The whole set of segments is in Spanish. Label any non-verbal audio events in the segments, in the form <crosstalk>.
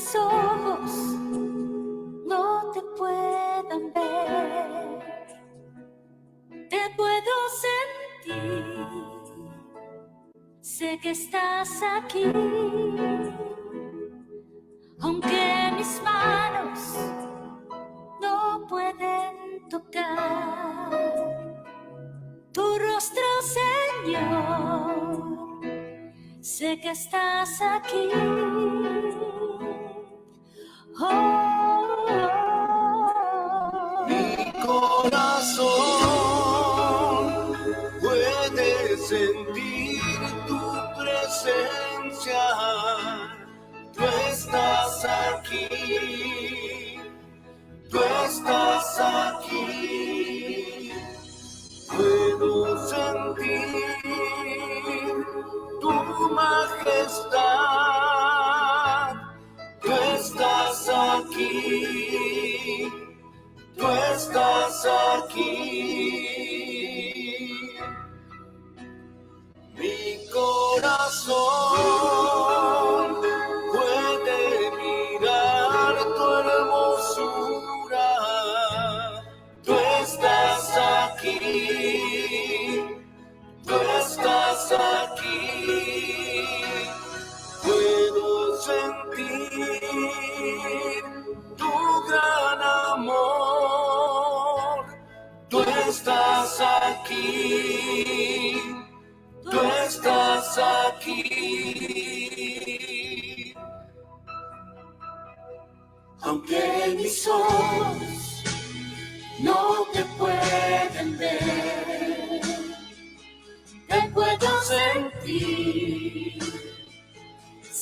mis ojos no te puedan ver, te puedo sentir, sé que estás aquí, aunque mis manos no pueden tocar tu rostro, Señor sé que estás aquí.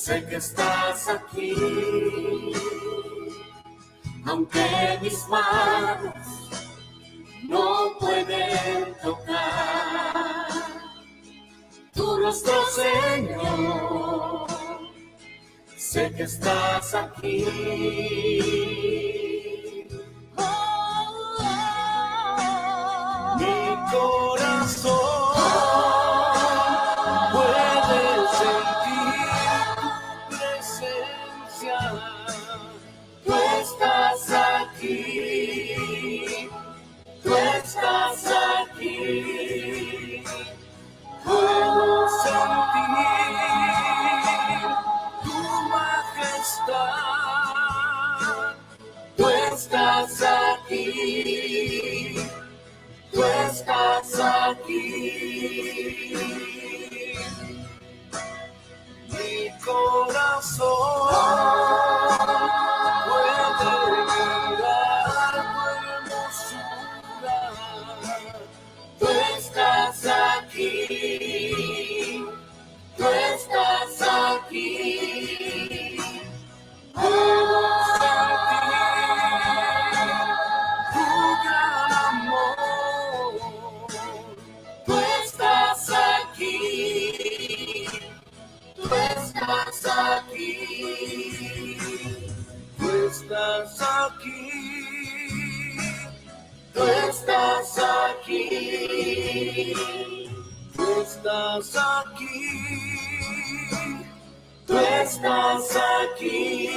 Sé que estás aquí, aunque mis manos no pueden tocar tu rostro, Señor. Sé que estás aquí. Tú estás aquí. Tú estás aquí. Mi corazón estás aquí, tú estás aquí, tú estás aquí, tú estás aquí, tú estás aquí.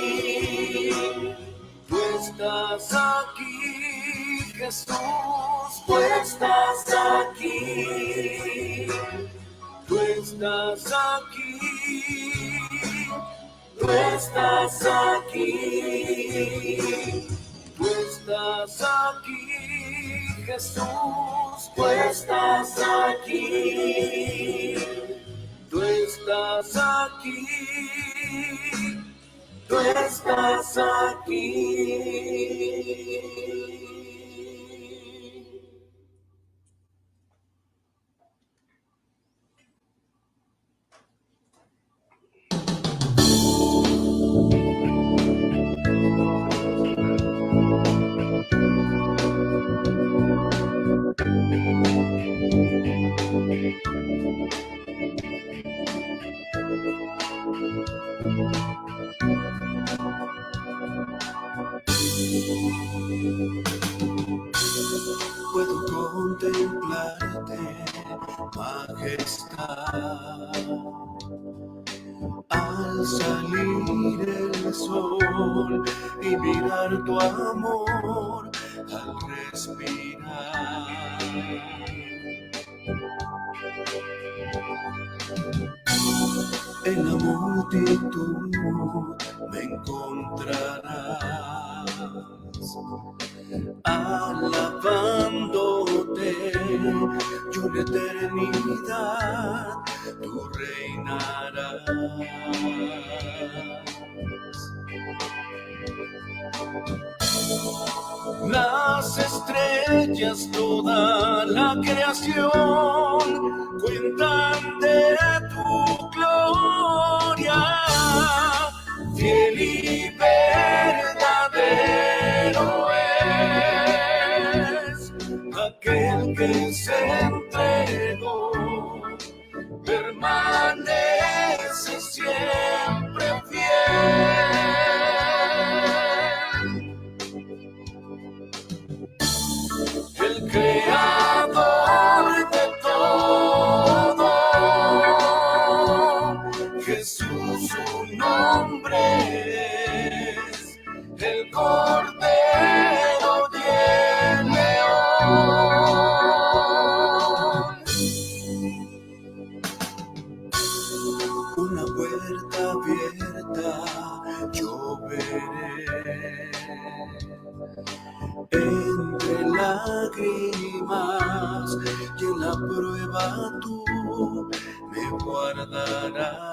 Tú estás aquí, Jesús, tú estás aquí. Tú estás aquí, tú estás aquí. Tú estás aquí, Jesús, tú estás aquí. Tú estás aquí. Tú estás aquí. Lágrimas y en la prueba tú me guardarás.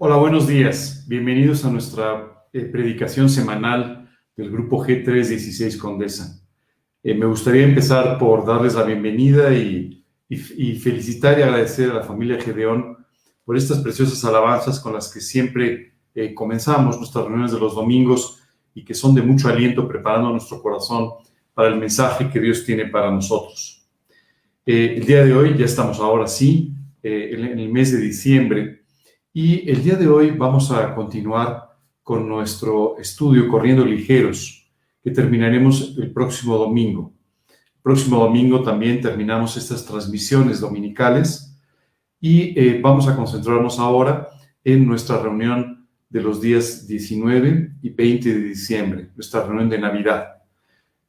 Hola, buenos días. Bienvenidos a nuestra eh, predicación semanal del grupo G316 Condesa. Eh, me gustaría empezar por darles la bienvenida y, felicitar y agradecer a la familia Gedeón por estas preciosas alabanzas con las que siempre eh, comenzamos nuestras reuniones de los domingos y que son de mucho aliento preparando nuestro corazón para el mensaje que Dios tiene para nosotros. El día de hoy, ya estamos ahora sí, en el mes de diciembre, y el día de hoy vamos a continuar con nuestro estudio Corriendo Ligeros, que terminaremos el próximo domingo. El próximo domingo también terminamos estas transmisiones dominicales y eh, vamos a concentrarnos ahora en nuestra reunión de los días 19 y 20 de diciembre, nuestra reunión de Navidad.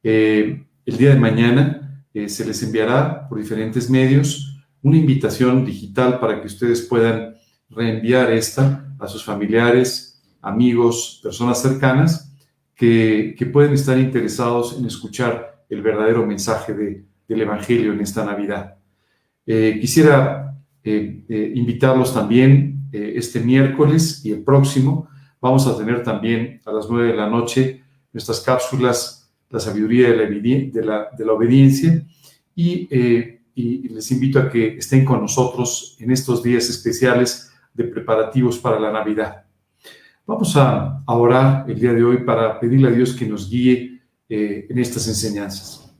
Eh, el día de mañana eh, se les enviará por diferentes medios una invitación digital para que ustedes puedan reenviar esta a sus familiares, amigos, personas cercanas que, pueden estar interesados en escuchar el verdadero mensaje de, del Evangelio en esta Navidad. Eh, quisiera eh, eh, invitarlos también este miércoles y el próximo. Vamos a tener también a las nueve de la noche nuestras cápsulas, la sabiduría de la, de de la obediencia. Y les invito a que estén con nosotros en estos días especiales de preparativos para la Navidad. Vamos a, a orar el día de hoy para pedirle a Dios que nos guíe eh, en estas enseñanzas.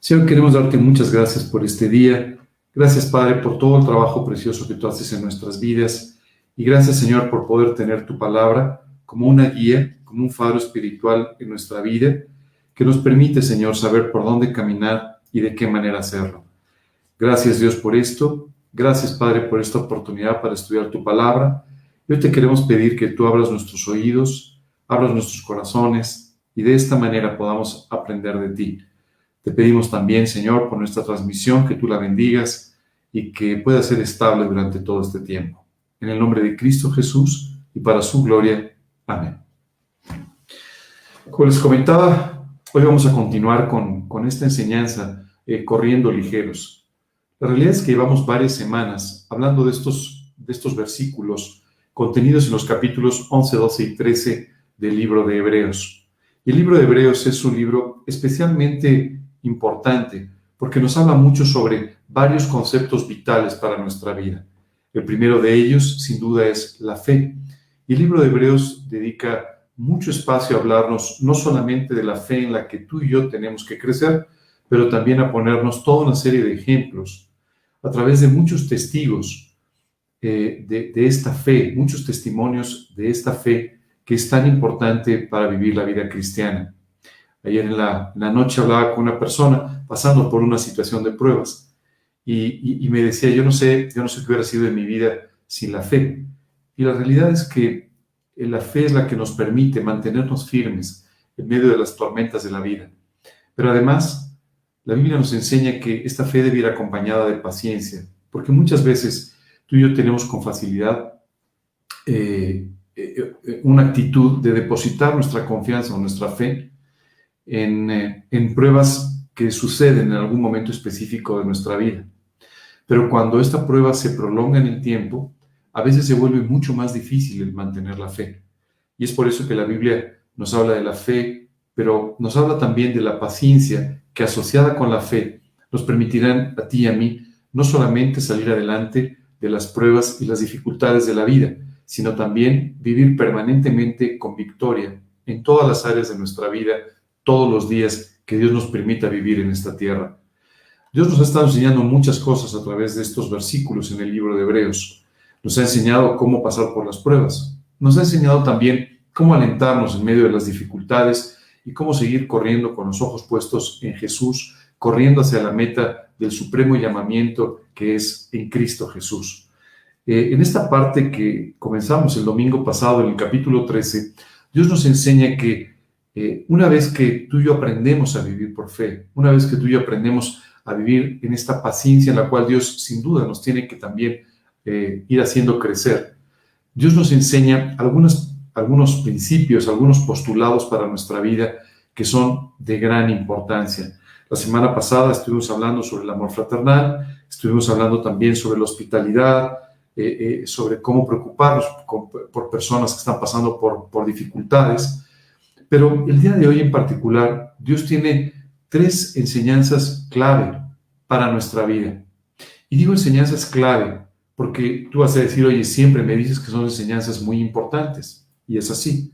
Señor, queremos darte muchas gracias por este día. Gracias, Padre, por todo el trabajo precioso que tú haces en nuestras vidas. Y gracias, Señor, por poder tener tu palabra como una guía, como un faro espiritual en nuestra vida, que nos permite, Señor, saber por dónde caminar y de qué manera hacerlo. Gracias, Dios, por esto. Gracias, Padre, por esta oportunidad para estudiar tu palabra. Hoy te queremos pedir que tú abras nuestros oídos, abras nuestros corazones y de esta manera podamos aprender de ti. Te pedimos también, Señor, por nuestra transmisión, que tú la bendigas y que pueda ser estable durante todo este tiempo. En el nombre de Cristo Jesús y para su gloria. Amén. Como les comentaba, hoy vamos a continuar con, con esta enseñanza, eh, corriendo ligeros. La realidad es que llevamos varias semanas hablando de estos, de estos versículos contenidos en los capítulos 11, 12 y 13 del libro de Hebreos. Y el libro de Hebreos es un libro especialmente importante porque nos habla mucho sobre varios conceptos vitales para nuestra vida. El primero de ellos, sin duda, es la fe. Y el libro de Hebreos dedica mucho espacio a hablarnos no solamente de la fe en la que tú y yo tenemos que crecer, pero también a ponernos toda una serie de ejemplos a través de muchos testigos eh, de, de esta fe, muchos testimonios de esta fe que es tan importante para vivir la vida cristiana. Ayer en la, en la noche hablaba con una persona pasando por una situación de pruebas y, y, y, me decía, yo no sé, yo no sé qué hubiera sido de mi vida sin la fe. Y la realidad es que la fe es la que nos permite mantenernos firmes en medio de las tormentas de la vida. Pero además, la Biblia nos enseña que esta fe debe ir acompañada de paciencia, porque muchas veces tú y yo tenemos con facilidad eh, eh, una actitud de depositar nuestra confianza o nuestra fe en, eh, en pruebas que suceden en algún momento específico de nuestra vida. Pero cuando esta prueba se prolonga en el tiempo, a veces se vuelve mucho más difícil el mantener la fe. Y es por eso que la Biblia nos habla de la fe, pero nos habla también de la paciencia que asociada con la fe nos permitirán a ti y a mí no solamente salir adelante de las pruebas y las dificultades de la vida, sino también vivir permanentemente con victoria en todas las áreas de nuestra vida, todos los días que Dios nos permita vivir en esta tierra. Dios nos ha estado enseñando muchas cosas a través de estos versículos en el libro de Hebreos. Nos ha enseñado cómo pasar por las pruebas. Nos ha enseñado también cómo alentarnos en medio de las dificultades y cómo seguir corriendo con los ojos puestos en Jesús, corriendo hacia la meta del supremo llamamiento que es en Cristo Jesús. Eh, en esta parte que comenzamos el domingo pasado, en el capítulo 13, Dios nos enseña que eh, una vez que tú y yo aprendemos a vivir por fe, una vez que tú y yo aprendemos a vivir en esta paciencia en la cual Dios sin duda nos tiene que también eh, ir haciendo crecer, Dios nos enseña algunas, algunos principios, algunos postulados para nuestra vida que son de gran importancia. La semana pasada estuvimos hablando sobre el amor fraternal, estuvimos hablando también sobre la hospitalidad, eh, eh, sobre cómo preocuparnos por personas que están pasando por, por dificultades. Pero el día de hoy en particular, Dios tiene tres enseñanzas clave para nuestra vida. Y digo enseñanzas clave porque tú vas a decir, oye, siempre me dices que son enseñanzas muy importantes. Y es así.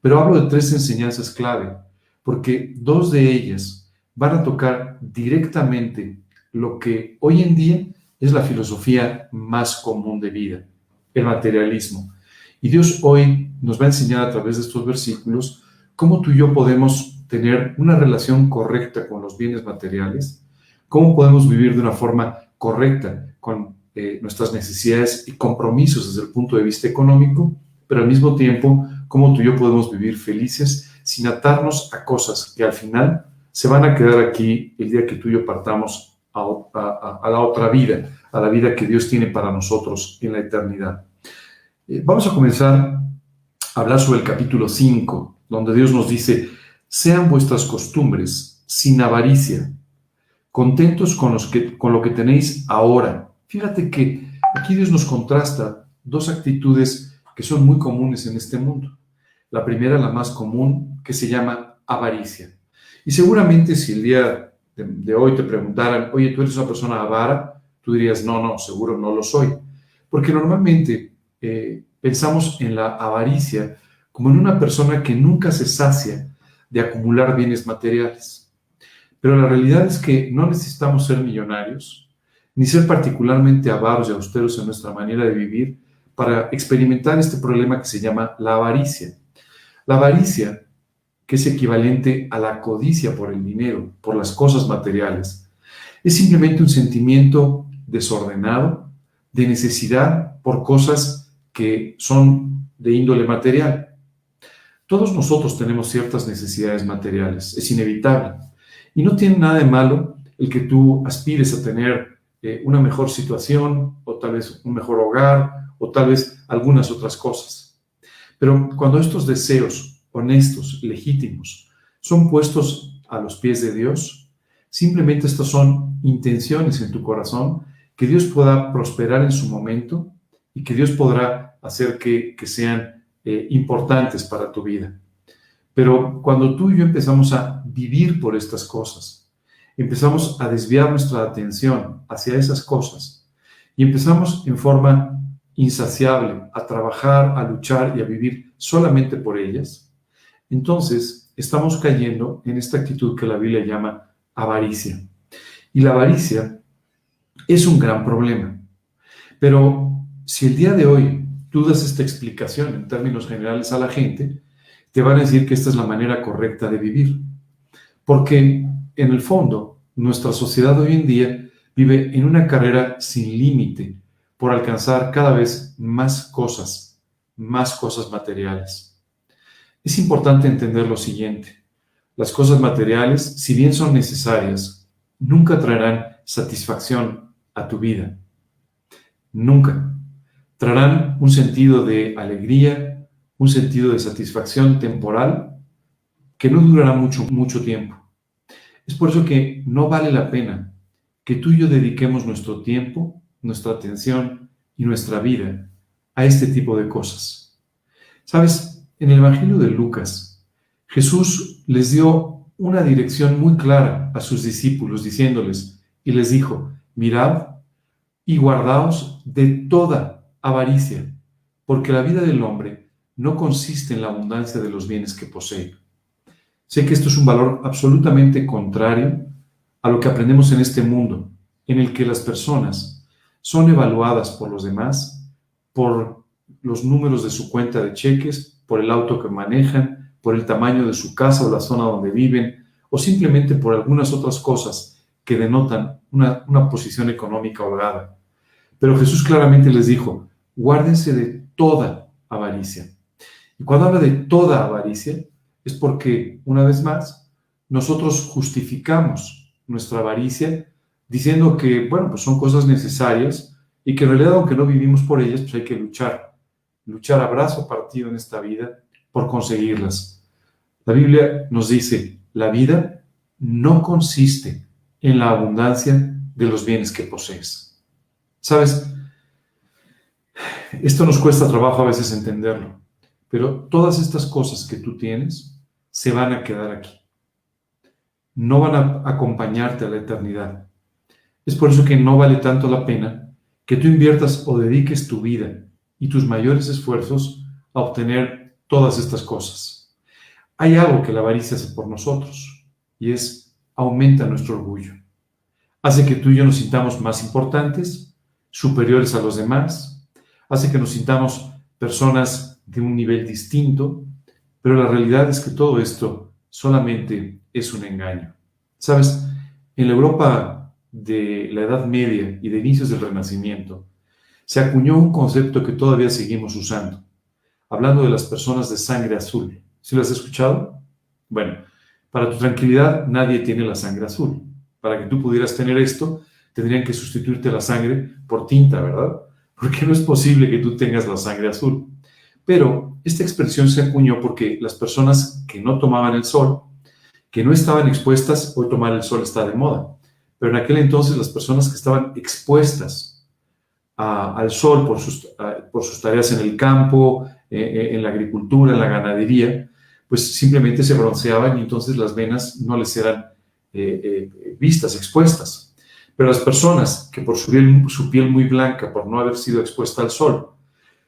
Pero hablo de tres enseñanzas clave, porque dos de ellas van a tocar directamente lo que hoy en día es la filosofía más común de vida, el materialismo. Y Dios hoy nos va a enseñar a través de estos versículos cómo tú y yo podemos tener una relación correcta con los bienes materiales, cómo podemos vivir de una forma correcta con eh, nuestras necesidades y compromisos desde el punto de vista económico, pero al mismo tiempo cómo tú y yo podemos vivir felices sin atarnos a cosas que al final se van a quedar aquí el día que tú y yo partamos a, la otra vida, a la vida que Dios tiene para nosotros en la eternidad. Eh, vamos a comenzar a hablar sobre el capítulo 5 donde Dios nos dice, sean vuestras costumbres sin avaricia, contentos con, los que, con lo que tenéis ahora. Fíjate que aquí Dios nos contrasta dos actitudes que son muy comunes en este mundo. La primera, la más común, que se llama avaricia. Y seguramente si el día de, hoy te preguntaran, oye, ¿tú eres una persona avara? Tú dirías, no, no, seguro no lo soy. Porque normalmente eh, pensamos en la avaricia como en una persona que nunca se sacia de acumular bienes materiales. Pero la realidad es que no necesitamos ser millonarios, ni ser particularmente avaros y austeros en nuestra manera de vivir para experimentar este problema que se llama la avaricia. La avaricia, que es equivalente a la codicia por el dinero, por las cosas materiales, es simplemente un sentimiento desordenado de necesidad por cosas que son de índole material. Todos nosotros tenemos ciertas necesidades materiales, es inevitable. Y no tiene nada de malo el que tú aspires a tener eh, una mejor situación o tal vez un mejor hogar o tal vez algunas otras cosas. Pero cuando estos deseos honestos, legítimos, son puestos a los pies de Dios, simplemente estas son intenciones en tu corazón que Dios pueda prosperar en su momento y que Dios podrá hacer que, sean eh, importantes para tu vida. Pero cuando tú y yo empezamos a vivir por estas cosas, empezamos a desviar nuestra atención hacia esas cosas y empezamos en forma insaciable a trabajar, a luchar y a vivir solamente por ellas, entonces estamos cayendo en esta actitud que la Biblia llama avaricia. Y la avaricia es un gran problema. Pero si el día de hoy tú das esta explicación en términos generales a la gente, te van a decir que esta es la manera correcta de vivir. Porque en el fondo, nuestra sociedad hoy en día vive en una carrera sin límite por alcanzar cada vez más cosas, más cosas materiales. Es importante entender lo siguiente. Las cosas materiales, si bien son necesarias, nunca traerán satisfacción a tu vida. Nunca. Traerán un sentido de alegría, un sentido de satisfacción temporal que no durará mucho, mucho tiempo. Es por eso que no vale la pena que tú y yo dediquemos nuestro tiempo, nuestra atención y nuestra vida a este tipo de cosas. Sabes, en el Evangelio de Lucas, Jesús les dio una dirección muy clara a sus discípulos, diciéndoles, y les dijo, mirad y guardaos de toda avaricia, porque la vida del hombre no consiste en la abundancia de los bienes que posee. Sé que esto es un valor absolutamente contrario a lo que aprendemos en este mundo, en el que las personas son evaluadas por los demás, por los números de su cuenta de cheques, por el auto que manejan, por el tamaño de su casa o la zona donde viven, o simplemente por algunas otras cosas que denotan una, posición económica holgada. Pero Jesús claramente les dijo, guárdense de toda avaricia. Y cuando habla de toda avaricia, es porque, una vez más, nosotros justificamos nuestra avaricia diciendo que, bueno, pues son cosas necesarias y que en realidad, aunque no vivimos por ellas, pues hay que luchar, luchar a brazo partido en esta vida por conseguirlas. La Biblia nos dice, la vida no consiste en la abundancia de los bienes que posees. ¿Sabes? Esto nos cuesta trabajo a veces entenderlo, pero todas estas cosas que tú tienes se van a quedar aquí. No van a acompañarte a la eternidad. Es por eso que no vale tanto la pena que tú inviertas o dediques tu vida y tus mayores esfuerzos a obtener todas estas cosas. Hay algo que la avaricia hace por nosotros y es aumenta nuestro orgullo. Hace que tú y yo nos sintamos más importantes, superiores a los demás, hace que nos sintamos personas de un nivel distinto, pero la realidad es que todo esto solamente es un engaño. Sabes, en la Europa de la Edad Media y de inicios del Renacimiento, se acuñó un concepto que todavía seguimos usando, hablando de las personas de sangre azul. ¿Sí lo has escuchado? Bueno, para tu tranquilidad, nadie tiene la sangre azul. Para que tú pudieras tener esto, tendrían que sustituirte la sangre por tinta, ¿verdad? Porque no es posible que tú tengas la sangre azul. Pero esta expresión se acuñó porque las personas que no tomaban el sol, que no estaban expuestas, hoy tomar el sol está de moda, pero en aquel entonces las personas que estaban expuestas al sol por sus, tareas en el campo, eh, eh, en la agricultura, en la ganadería, pues simplemente se bronceaban y entonces las venas no les eran eh, vistas, expuestas. Pero las personas que por su piel, su piel, muy blanca, por no haber sido expuesta al sol,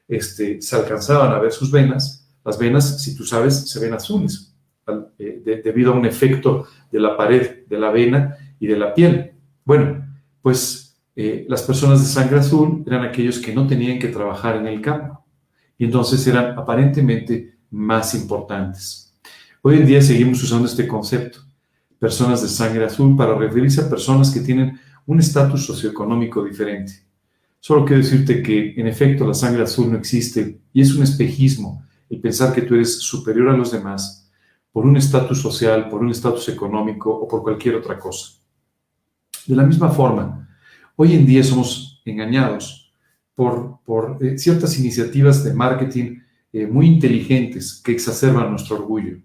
este, se alcanzaban a ver sus venas, las venas, si tú sabes, se ven azules, debido a un efecto de la pared de la vena y de la piel. Bueno, pues eh, las personas de sangre azul eran aquellos que no tenían que trabajar en el campo y entonces eran aparentemente más importantes. Hoy en día seguimos usando este concepto, personas de sangre azul, para referirse a personas que tienen un estatus socioeconómico diferente. Solo quiero decirte que, en efecto, la sangre azul no existe y es un espejismo el pensar que tú eres superior a los demás por un estatus social, por un estatus económico o por cualquier otra cosa. De la misma forma, hoy en día somos engañados por, eh, ciertas iniciativas de marketing eh, muy inteligentes que exacerban nuestro orgullo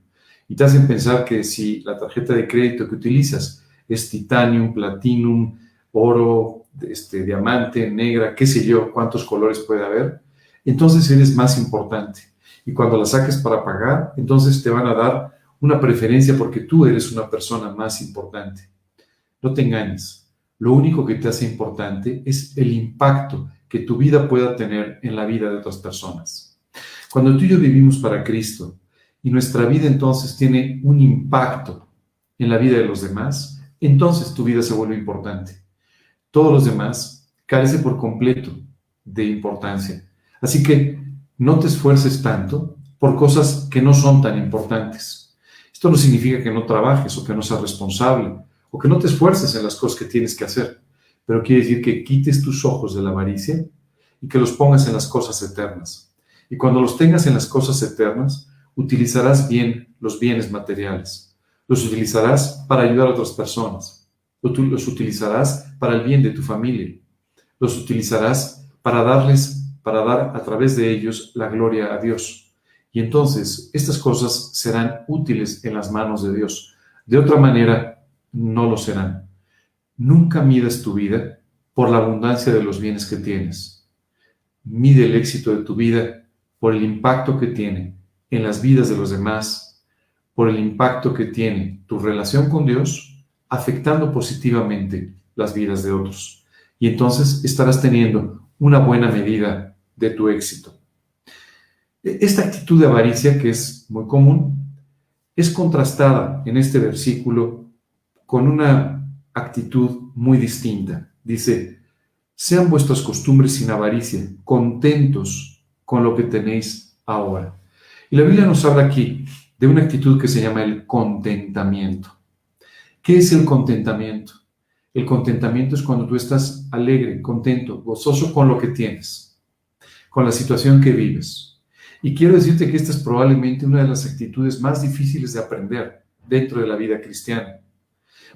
y te hacen pensar que si la tarjeta de crédito que utilizas es titanium, platinum, oro, este, diamante, negra, qué sé yo, cuántos colores puede haber, entonces eres más importante. Y cuando la saques para pagar, entonces te van a dar una preferencia porque tú eres una persona más importante. No te engañes. Lo único que te hace importante es el impacto que tu vida pueda tener en la vida de otras personas. Cuando tú y yo vivimos para Cristo y nuestra vida entonces tiene un impacto en la vida de los demás, entonces tu vida se vuelve importante. Todos los demás carecen por completo de importancia. Así que no te esfuerces tanto por cosas que no son tan importantes. Esto no significa que no trabajes o que no seas responsable que no te esfuerces en las cosas que tienes que hacer, pero quiere decir que quites tus ojos de la avaricia y que los pongas en las cosas eternas. Y cuando los tengas en las cosas eternas, utilizarás bien los bienes materiales. Los utilizarás para ayudar a otras personas. Los utilizarás para el bien de tu familia. Los utilizarás para darles, para dar a través de ellos la gloria a Dios. Y entonces estas cosas serán útiles en las manos de Dios. De otra manera, no lo serán. Nunca midas tu vida por la abundancia de los bienes que tienes. Mide el éxito de tu vida por el impacto que tiene en las vidas de los demás, por el impacto que tiene tu relación con Dios, afectando positivamente las vidas de otros. Y entonces estarás teniendo una buena medida de tu éxito. E-, esta actitud de avaricia, que es muy común, es contrastada en este versículo con una actitud muy distinta. Dice, sean vuestras costumbres sin avaricia, contentos con lo que tenéis ahora. Y la Biblia nos habla aquí de una actitud que se llama el contentamiento. ¿Qué es el contentamiento? El contentamiento es cuando tú estás alegre, contento, gozoso con lo que tienes, con la situación que vives. Y quiero decirte que esta es probablemente una de las actitudes más difíciles de aprender dentro de la vida cristiana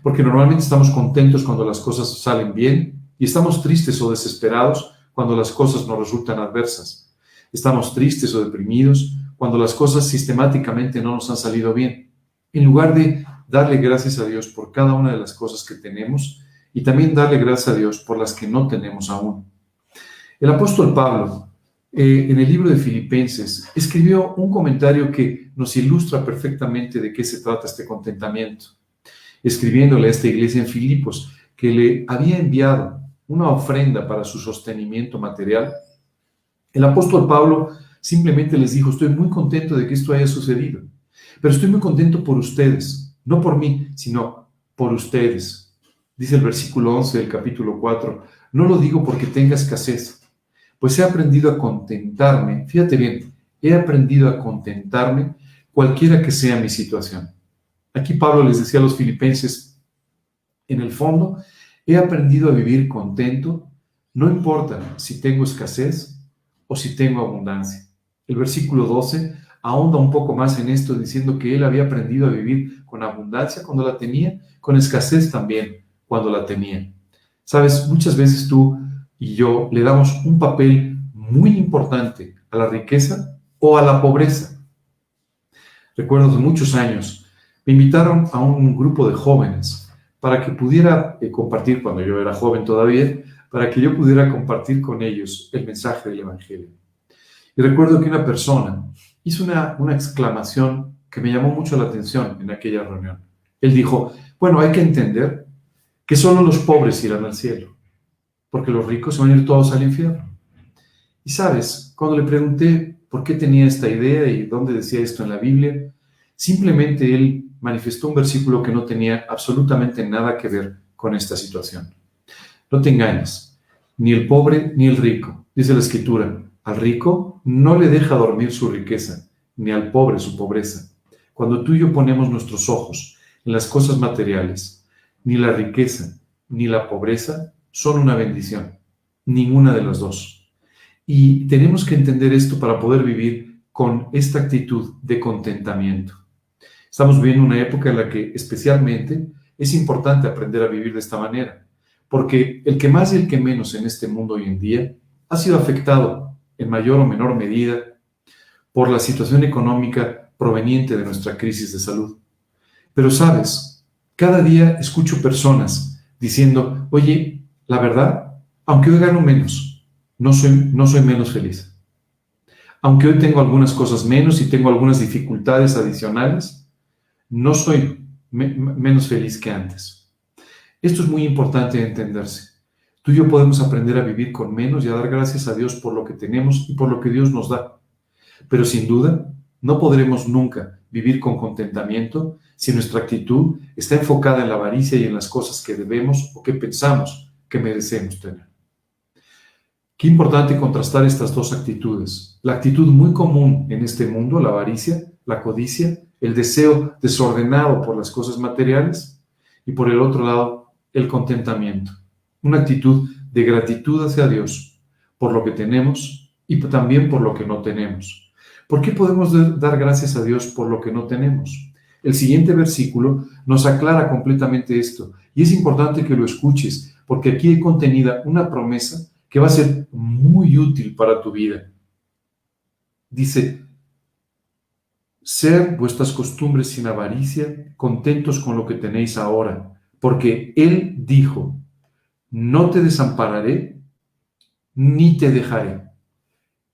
porque normalmente estamos contentos cuando las cosas salen bien y estamos tristes o desesperados cuando las cosas nos resultan adversas. Estamos tristes o deprimidos cuando las cosas sistemáticamente no nos han salido bien. En lugar de darle gracias a Dios por cada una de las cosas que tenemos y también darle gracias a Dios por las que no tenemos aún. El apóstol Pablo, eh, en el libro de Filipenses, escribió un comentario que nos ilustra perfectamente de qué se trata este contentamiento escribiéndole a esta iglesia en Filipos que le había enviado una ofrenda para su sostenimiento material, el apóstol Pablo simplemente les dijo, estoy muy contento de que esto haya sucedido, pero estoy muy contento por ustedes, no por mí, sino por ustedes. Dice el versículo 11 del capítulo 4, no lo digo porque tenga escasez, pues he aprendido a contentarme, fíjate bien, he aprendido a contentarme cualquiera que sea mi situación. Aquí Pablo les decía a los filipenses, en el fondo, he aprendido a vivir contento, no importa si tengo escasez o si tengo abundancia. El versículo 12 ahonda un poco más en esto, diciendo que él había aprendido a vivir con abundancia cuando la tenía, con escasez también cuando la tenía. Sabes, muchas veces tú y yo le damos un papel muy importante a la riqueza o a la pobreza. Recuerdo hace muchos años, me invitaron a un grupo de jóvenes para que pudiera eh, compartir, cuando yo era joven todavía, para que yo pudiera compartir con ellos el mensaje del Evangelio. Y recuerdo que una persona hizo una, una exclamación que me llamó mucho la atención en aquella reunión. Él dijo, bueno, hay que entender que solo los pobres irán al cielo, porque los ricos van a ir todos al infierno. Y sabes, cuando le pregunté por qué tenía esta idea y dónde decía esto en la Biblia, simplemente él manifestó un versículo que no tenía absolutamente nada que ver con esta situación. No te engañes, ni el pobre ni el rico, dice la escritura, al rico no le deja dormir su riqueza, ni al pobre su pobreza. Cuando tú y yo ponemos nuestros ojos en las cosas materiales, ni la riqueza ni la pobreza son una bendición, ninguna de las dos. Y tenemos que entender esto para poder vivir con esta actitud de contentamiento. Estamos viviendo una época en la que especialmente es importante aprender a vivir de esta manera, porque el que más y el que menos en este mundo hoy en día ha sido afectado en mayor o menor medida por la situación económica proveniente de nuestra crisis de salud. Pero sabes, cada día escucho personas diciendo, oye, la verdad, aunque hoy gano menos, no soy, no soy menos feliz. Aunque hoy tengo algunas cosas menos y tengo algunas dificultades adicionales, no soy menos feliz que antes. Esto es muy importante de entenderse. Tú y yo podemos aprender a vivir con menos y a dar gracias a Dios por lo que tenemos y por lo que Dios nos da. Pero sin duda, no podremos nunca vivir con contentamiento si nuestra actitud está enfocada en la avaricia y en las cosas que debemos o que pensamos que merecemos tener. Qué importante contrastar estas dos actitudes. La actitud muy común en este mundo, la avaricia, la codicia, el deseo desordenado por las cosas materiales y por el otro lado, el contentamiento. Una actitud de gratitud hacia Dios por lo que tenemos y también por lo que no tenemos. ¿Por qué podemos dar gracias a Dios por lo que no tenemos? El siguiente versículo nos aclara completamente esto y es importante que lo escuches porque aquí hay contenida una promesa que va a ser muy útil para tu vida. Dice, ser vuestras costumbres sin avaricia, contentos con lo que tenéis ahora, porque Él dijo, no te desampararé ni te dejaré.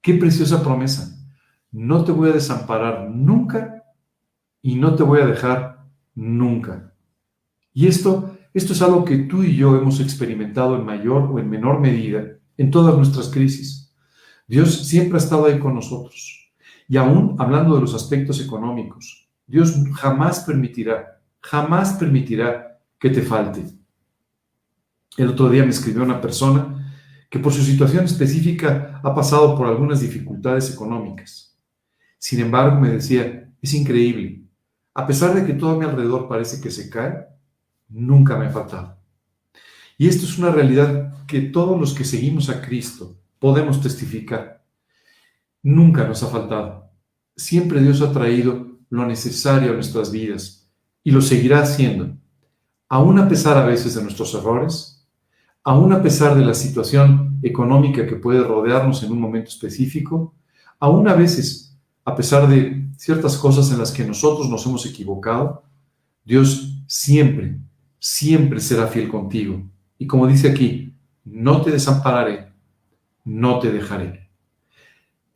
Qué preciosa promesa. No te voy a desamparar nunca y no te voy a dejar nunca. Y esto, esto es algo que tú y yo hemos experimentado en mayor o en menor medida en todas nuestras crisis. Dios siempre ha estado ahí con nosotros. Y aún hablando de los aspectos económicos, Dios jamás permitirá, jamás permitirá que te falte. El otro día me escribió una persona que por su situación específica ha pasado por algunas dificultades económicas. Sin embargo, me decía, es increíble. A pesar de que todo a mi alrededor parece que se cae, nunca me ha faltado. Y esto es una realidad que todos los que seguimos a Cristo podemos testificar. Nunca nos ha faltado. Siempre Dios ha traído lo necesario a nuestras vidas y lo seguirá haciendo, aún a pesar a veces de nuestros errores, aún a pesar de la situación económica que puede rodearnos en un momento específico, aún a veces a pesar de ciertas cosas en las que nosotros nos hemos equivocado, Dios siempre, siempre será fiel contigo y como dice aquí, no te desampararé, no te dejaré.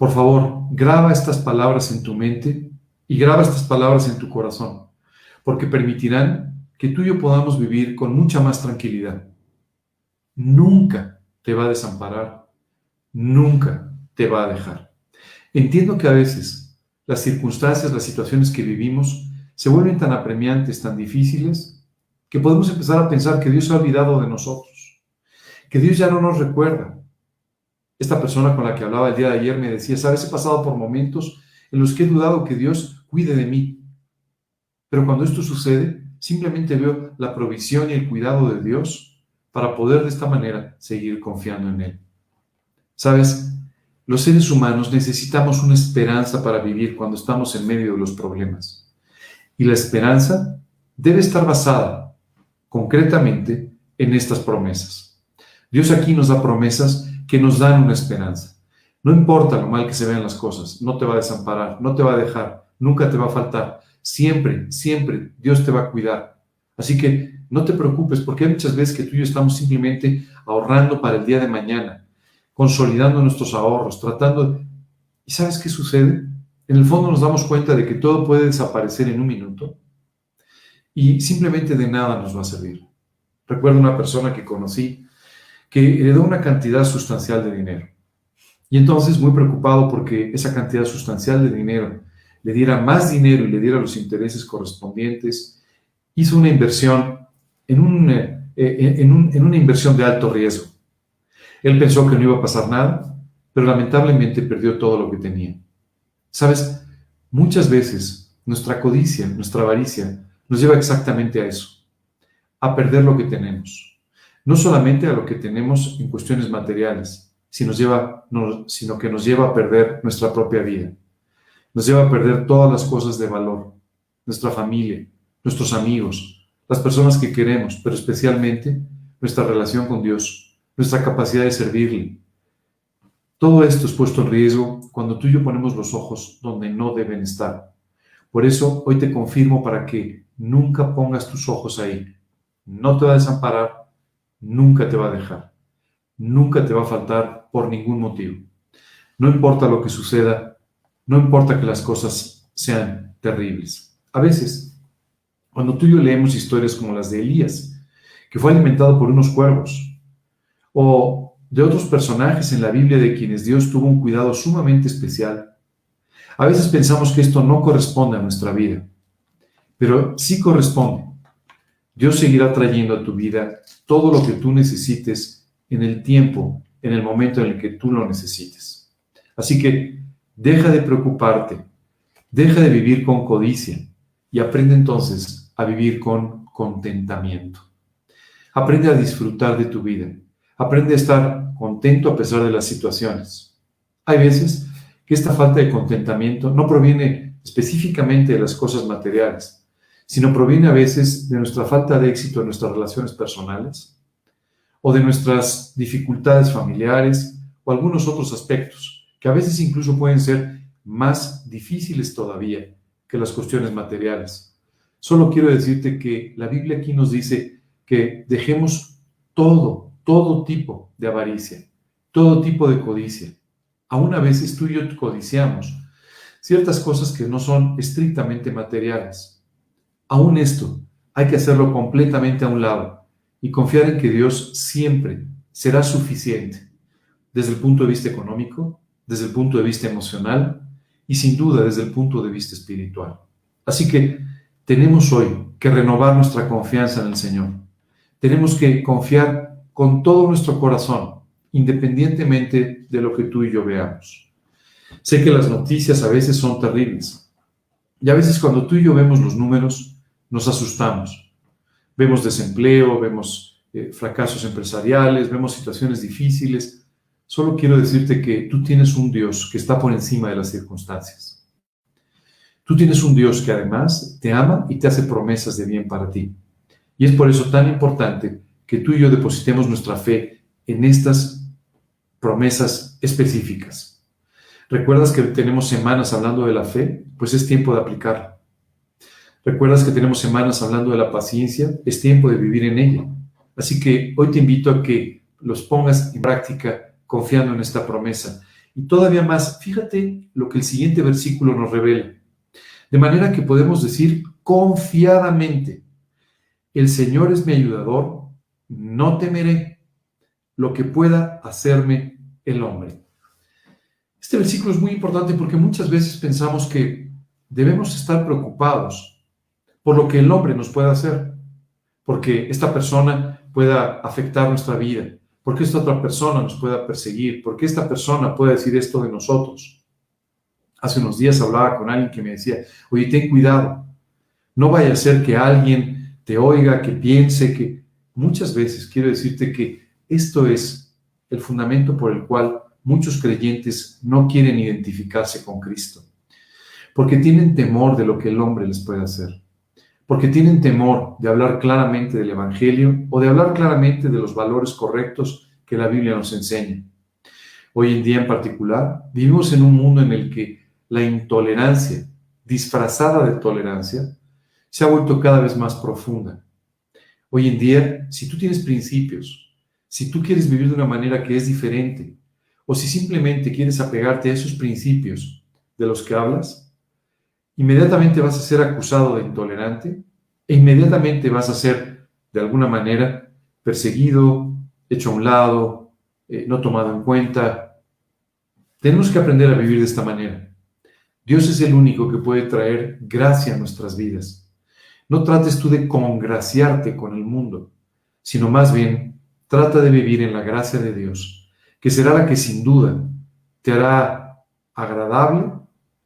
Por favor, graba estas palabras en tu mente y graba estas palabras en tu corazón, porque permitirán que tú y yo podamos vivir con mucha más tranquilidad. Nunca te va a desamparar, nunca te va a dejar. Entiendo que a veces las circunstancias, las situaciones que vivimos se vuelven tan apremiantes, tan difíciles, que podemos empezar a pensar que Dios se ha olvidado de nosotros, que Dios ya no nos recuerda. Esta persona con la que hablaba el día de ayer me decía, sabes, he pasado por momentos en los que he dudado que Dios cuide de mí. Pero cuando esto sucede, simplemente veo la provisión y el cuidado de Dios para poder de esta manera seguir confiando en Él. Sabes, los seres humanos necesitamos una esperanza para vivir cuando estamos en medio de los problemas. Y la esperanza debe estar basada concretamente en estas promesas. Dios aquí nos da promesas que nos dan una esperanza. No importa lo mal que se vean las cosas, no te va a desamparar, no te va a dejar, nunca te va a faltar. Siempre, siempre Dios te va a cuidar. Así que no te preocupes porque hay muchas veces que tú y yo estamos simplemente ahorrando para el día de mañana, consolidando nuestros ahorros, tratando. ¿Y sabes qué sucede? En el fondo nos damos cuenta de que todo puede desaparecer en un minuto y simplemente de nada nos va a servir. Recuerdo una persona que conocí que heredó una cantidad sustancial de dinero. Y entonces, muy preocupado porque esa cantidad sustancial de dinero le diera más dinero y le diera los intereses correspondientes, hizo una inversión en, un, eh, eh, en, en una inversión de alto riesgo. Él pensó que no iba a pasar nada, pero lamentablemente perdió todo lo que tenía. Sabes, muchas veces nuestra codicia, nuestra avaricia, nos lleva exactamente a eso, a perder lo que tenemos. No solamente a lo que tenemos en cuestiones materiales, sino, que nos lleva a perder nuestra propia vida. Nos lleva a perder todas las cosas de valor, nuestra familia, nuestros amigos, las personas que queremos, pero especialmente nuestra relación con Dios, nuestra capacidad de servirle. Todo esto es puesto en riesgo cuando tú y yo ponemos los ojos donde no deben estar. Por eso hoy te confirmo para que nunca pongas tus ojos ahí. No te va a desamparar, nunca te va a dejar, nunca te va a faltar por ningún motivo. No importa lo que suceda, no importa que las cosas sean terribles. A veces, cuando tú y yo leemos historias como las de Elías, que fue alimentado por unos cuervos, o de otros personajes en la Biblia de quienes Dios tuvo un cuidado sumamente especial, a veces pensamos que esto no corresponde a nuestra vida, pero sí corresponde. Dios seguirá trayendo a tu vida todo lo que tú necesites en el tiempo, en el momento en el que tú lo necesites. Así que deja de preocuparte, deja de vivir con codicia y aprende entonces a vivir con contentamiento. Aprende a disfrutar de tu vida. Aprende a estar contento a pesar de las situaciones. Hay veces que esta falta de contentamiento no proviene específicamente de las cosas materiales, sino proviene a veces de nuestra falta de éxito en nuestras relaciones personales o de nuestras dificultades familiares o algunos otros aspectos que a veces incluso pueden ser más difíciles todavía que las cuestiones materiales. Solo quiero decirte que la Biblia aquí nos dice que dejemos todo, todo tipo de avaricia, todo tipo de codicia. Aún a veces tú y yo codiciamos ciertas cosas que no son estrictamente materiales. Aún esto hay que hacerlo completamente a un lado y confiar en que Dios siempre será suficiente desde el punto de vista económico, desde el punto de vista emocional y sin duda desde el punto de vista espiritual. Así que tenemos hoy que renovar nuestra confianza en el Señor. Tenemos que confiar con todo nuestro corazón, independientemente de lo que tú y yo veamos. Sé que las noticias a veces son terribles y a veces cuando tú y yo vemos los números nos asustamos. Vemos desempleo, vemos eh, fracasos empresariales, vemos situaciones difíciles. Solo quiero decirte que tú tienes un Dios que está por encima de las circunstancias. Tú tienes un Dios que además te ama y te hace promesas de bien para ti. Y es por eso tan importante que tú y yo depositemos nuestra fe en estas promesas específicas. ¿Recuerdas que tenemos semanas hablando de la fe? Pues es tiempo de aplicarla. ¿Recuerdas que tenemos semanas hablando de la paciencia? Es tiempo de vivir en ella. Así que hoy te invito a que los pongas en práctica confiando en esta promesa. Y todavía más, fíjate lo que el siguiente versículo nos revela. De manera que podemos decir confiadamente, el Señor es mi ayudador, no temeré lo que pueda hacerme el hombre. Este versículo es muy importante porque muchas veces pensamos que debemos estar preocupados por lo que el hombre nos pueda hacer, porque esta persona pueda afectar nuestra vida, porque esta otra persona nos pueda perseguir, porque esta persona pueda decir esto de nosotros. Hace unos días hablaba con alguien que me decía, oye, ten cuidado, no vaya a ser que alguien te oiga, que piense, que muchas veces quiero decirte que esto es el fundamento por el cual muchos creyentes no quieren identificarse con Cristo, porque tienen temor de lo que el hombre les puede hacer porque tienen temor de hablar claramente del Evangelio o de hablar claramente de los valores correctos que la Biblia nos enseña. Hoy en día en particular, vivimos en un mundo en el que la intolerancia, disfrazada de tolerancia, se ha vuelto cada vez más profunda. Hoy en día, si tú tienes principios, si tú quieres vivir de una manera que es diferente, o si simplemente quieres apegarte a esos principios de los que hablas, inmediatamente vas a ser acusado de intolerante e inmediatamente vas a ser, de alguna manera, perseguido, hecho a un lado, eh, no tomado en cuenta. Tenemos que aprender a vivir de esta manera. Dios es el único que puede traer gracia a nuestras vidas. No trates tú de congraciarte con el mundo, sino más bien trata de vivir en la gracia de Dios, que será la que sin duda te hará agradable,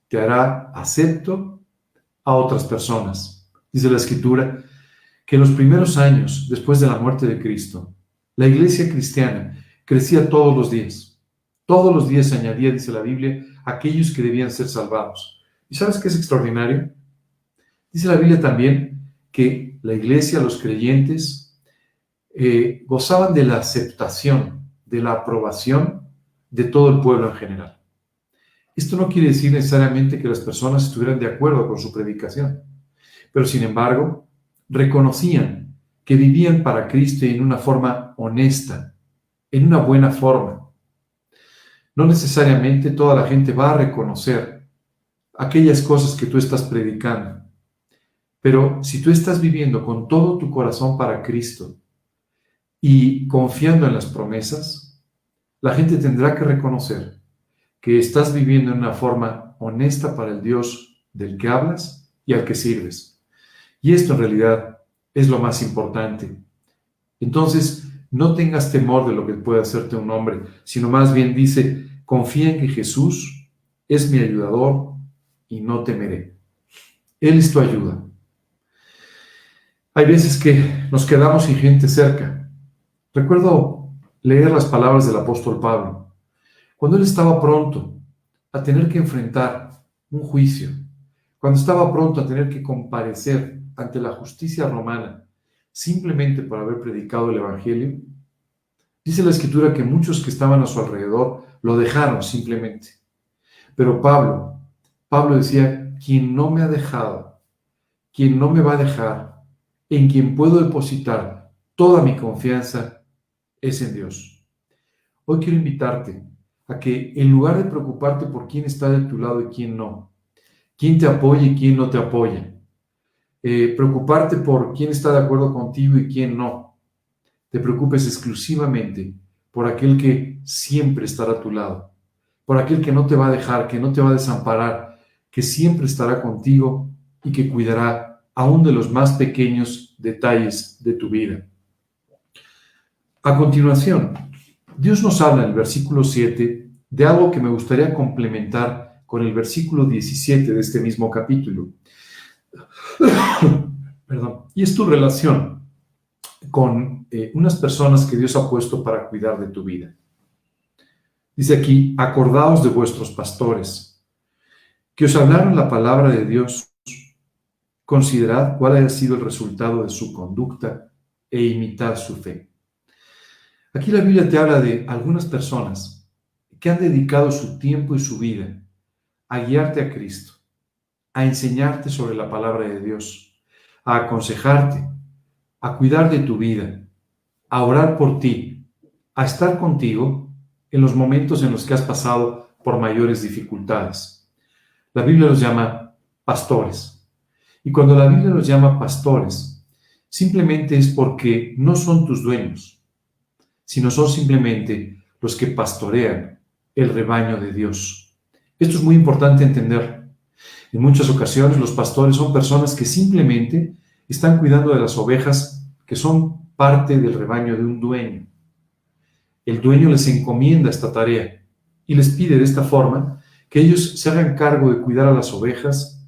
te hará acepto a otras personas. Dice la Escritura que en los primeros años después de la muerte de Cristo, la iglesia cristiana crecía todos los días. Todos los días añadía, dice la Biblia, aquellos que debían ser salvados. ¿Y sabes qué es extraordinario? Dice la Biblia también que la iglesia, los creyentes, eh, gozaban de la aceptación, de la aprobación de todo el pueblo en general. Esto no quiere decir necesariamente que las personas estuvieran de acuerdo con su predicación, pero sin embargo reconocían que vivían para Cristo en una forma honesta, en una buena forma. No necesariamente toda la gente va a reconocer aquellas cosas que tú estás predicando, pero si tú estás viviendo con todo tu corazón para Cristo y confiando en las promesas, la gente tendrá que reconocer que estás viviendo en una forma honesta para el Dios del que hablas y al que sirves. Y esto en realidad es lo más importante. Entonces, no tengas temor de lo que puede hacerte un hombre, sino más bien dice, confía en que Jesús es mi ayudador y no temeré. Él es tu ayuda. Hay veces que nos quedamos sin gente cerca. Recuerdo leer las palabras del apóstol Pablo. Cuando él estaba pronto a tener que enfrentar un juicio, cuando estaba pronto a tener que comparecer ante la justicia romana simplemente por haber predicado el Evangelio, dice la escritura que muchos que estaban a su alrededor lo dejaron simplemente. Pero Pablo, Pablo decía, quien no me ha dejado, quien no me va a dejar, en quien puedo depositar toda mi confianza es en Dios. Hoy quiero invitarte a que en lugar de preocuparte por quién está de tu lado y quién no, quién te apoya y quién no te apoya, eh, preocuparte por quién está de acuerdo contigo y quién no, te preocupes exclusivamente por aquel que siempre estará a tu lado, por aquel que no te va a dejar, que no te va a desamparar, que siempre estará contigo y que cuidará aún de los más pequeños detalles de tu vida. A continuación, Dios nos habla en el versículo 7 de algo que me gustaría complementar con el versículo 17 de este mismo capítulo. <coughs> Perdón. Y es tu relación con eh, unas personas que Dios ha puesto para cuidar de tu vida. Dice aquí, acordaos de vuestros pastores, que os hablaron la palabra de Dios Considerad cuál haya sido el resultado de su conducta e imitad su fe. Aquí la Biblia te habla de algunas personas que han dedicado su tiempo y su vida a guiarte a Cristo, a enseñarte sobre la palabra de Dios, a aconsejarte, a cuidar de tu vida, a orar por ti, a estar contigo en los momentos en los que has pasado por mayores dificultades. La Biblia los llama pastores. Y cuando la Biblia los llama pastores, simplemente es porque no son tus dueños, sino son simplemente los que pastorean el rebaño de Dios. Esto es muy importante entender. En muchas ocasiones los pastores son personas que simplemente están cuidando de las ovejas que son parte del rebaño de un dueño. El dueño les encomienda esta tarea y les pide de esta forma que ellos se hagan cargo de cuidar a las ovejas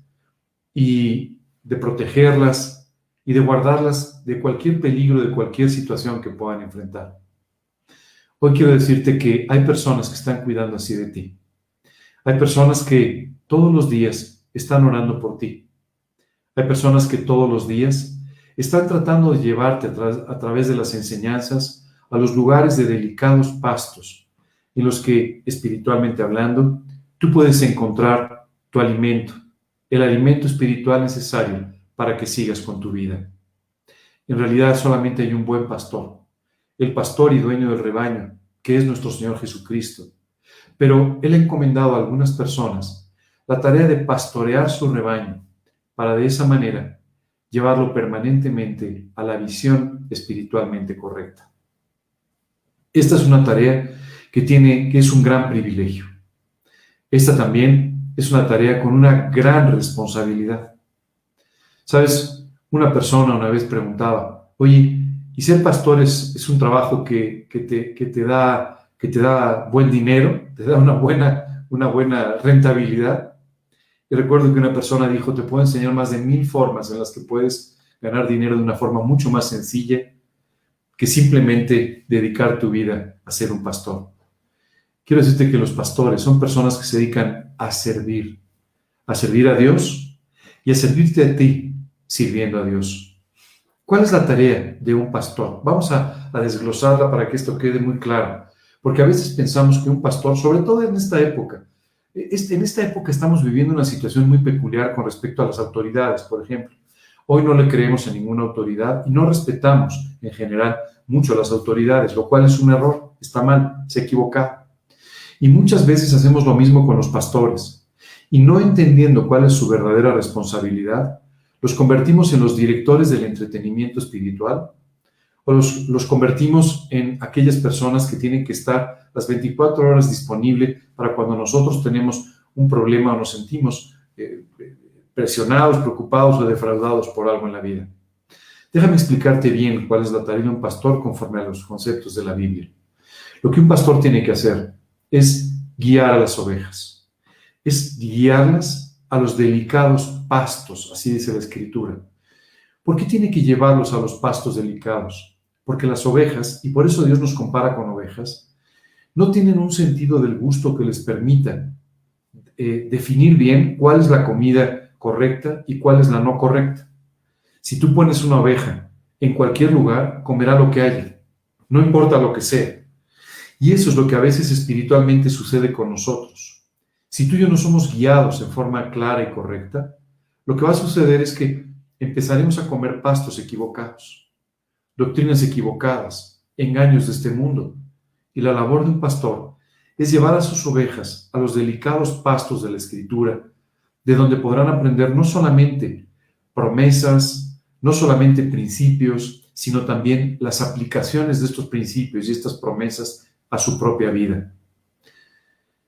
y de protegerlas y de guardarlas de cualquier peligro, de cualquier situación que puedan enfrentar. Hoy quiero decirte que hay personas que están cuidando así de ti. Hay personas que todos los días están orando por ti. Hay personas que todos los días están tratando de llevarte a, través de las enseñanzas a los lugares de delicados pastos, en los que, espiritualmente hablando, tú puedes encontrar tu alimento, el alimento espiritual necesario para que sigas con tu vida. En realidad solamente hay un buen pastor, el pastor y dueño del rebaño, que es nuestro Señor Jesucristo. Pero Él ha encomendado a algunas personas la tarea de pastorear su rebaño para de esa manera llevarlo permanentemente a la visión espiritualmente correcta. Esta es una tarea que tiene que es un gran privilegio. Esta también es una tarea con una gran responsabilidad. Sabes, una persona una vez preguntaba, oye, ¿y ser pastor es, un trabajo que, te, te da, que te da buen dinero, te da una buena, una buena rentabilidad? Y recuerdo que una persona dijo, te puedo enseñar más de mil formas en las que puedes ganar dinero de una forma mucho más sencilla que simplemente dedicar tu vida a ser un pastor. Quiero decirte que los pastores son personas que se dedican a servir, a servir a Dios y a servirte a ti sirviendo a Dios. ¿Cuál es la tarea de un pastor? Vamos a, a desglosarla para que esto quede muy claro, porque a veces pensamos que un pastor, sobre todo en esta época, este, en esta época estamos viviendo una situación muy peculiar con respecto a las autoridades, por ejemplo. Hoy no le creemos a ninguna autoridad y no respetamos en general mucho a las autoridades, lo cual es un error, está mal, se equivoca. Y muchas veces hacemos lo mismo con los pastores. Y no entendiendo cuál es su verdadera responsabilidad, los convertimos en los directores del entretenimiento espiritual o los, los convertimos en aquellas personas que tienen que estar las 24 horas disponible para cuando nosotros tenemos un problema o nos sentimos eh, presionados, preocupados o defraudados por algo en la vida. Déjame explicarte bien cuál es la tarea de un pastor conforme a los conceptos de la Biblia. Lo que un pastor tiene que hacer es guiar a las ovejas, es guiarlas a los delicados pastos, así dice la escritura. ¿Por qué tiene que llevarlos a los pastos delicados? Porque las ovejas, y por eso Dios nos compara con ovejas, no tienen un sentido del gusto que les permita eh, definir bien cuál es la comida correcta y cuál es la no correcta. Si tú pones una oveja en cualquier lugar, comerá lo que haya, no importa lo que sea. Y eso es lo que a veces espiritualmente sucede con nosotros. Si tú y yo no somos guiados en forma clara y correcta, lo que va a suceder es que empezaremos a comer pastos equivocados, doctrinas equivocadas, engaños de este mundo, y la labor de un pastor es llevar a sus ovejas a los delicados pastos de la escritura, de donde podrán aprender no solamente promesas, no solamente principios, sino también las aplicaciones de estos principios y estas promesas a su propia vida.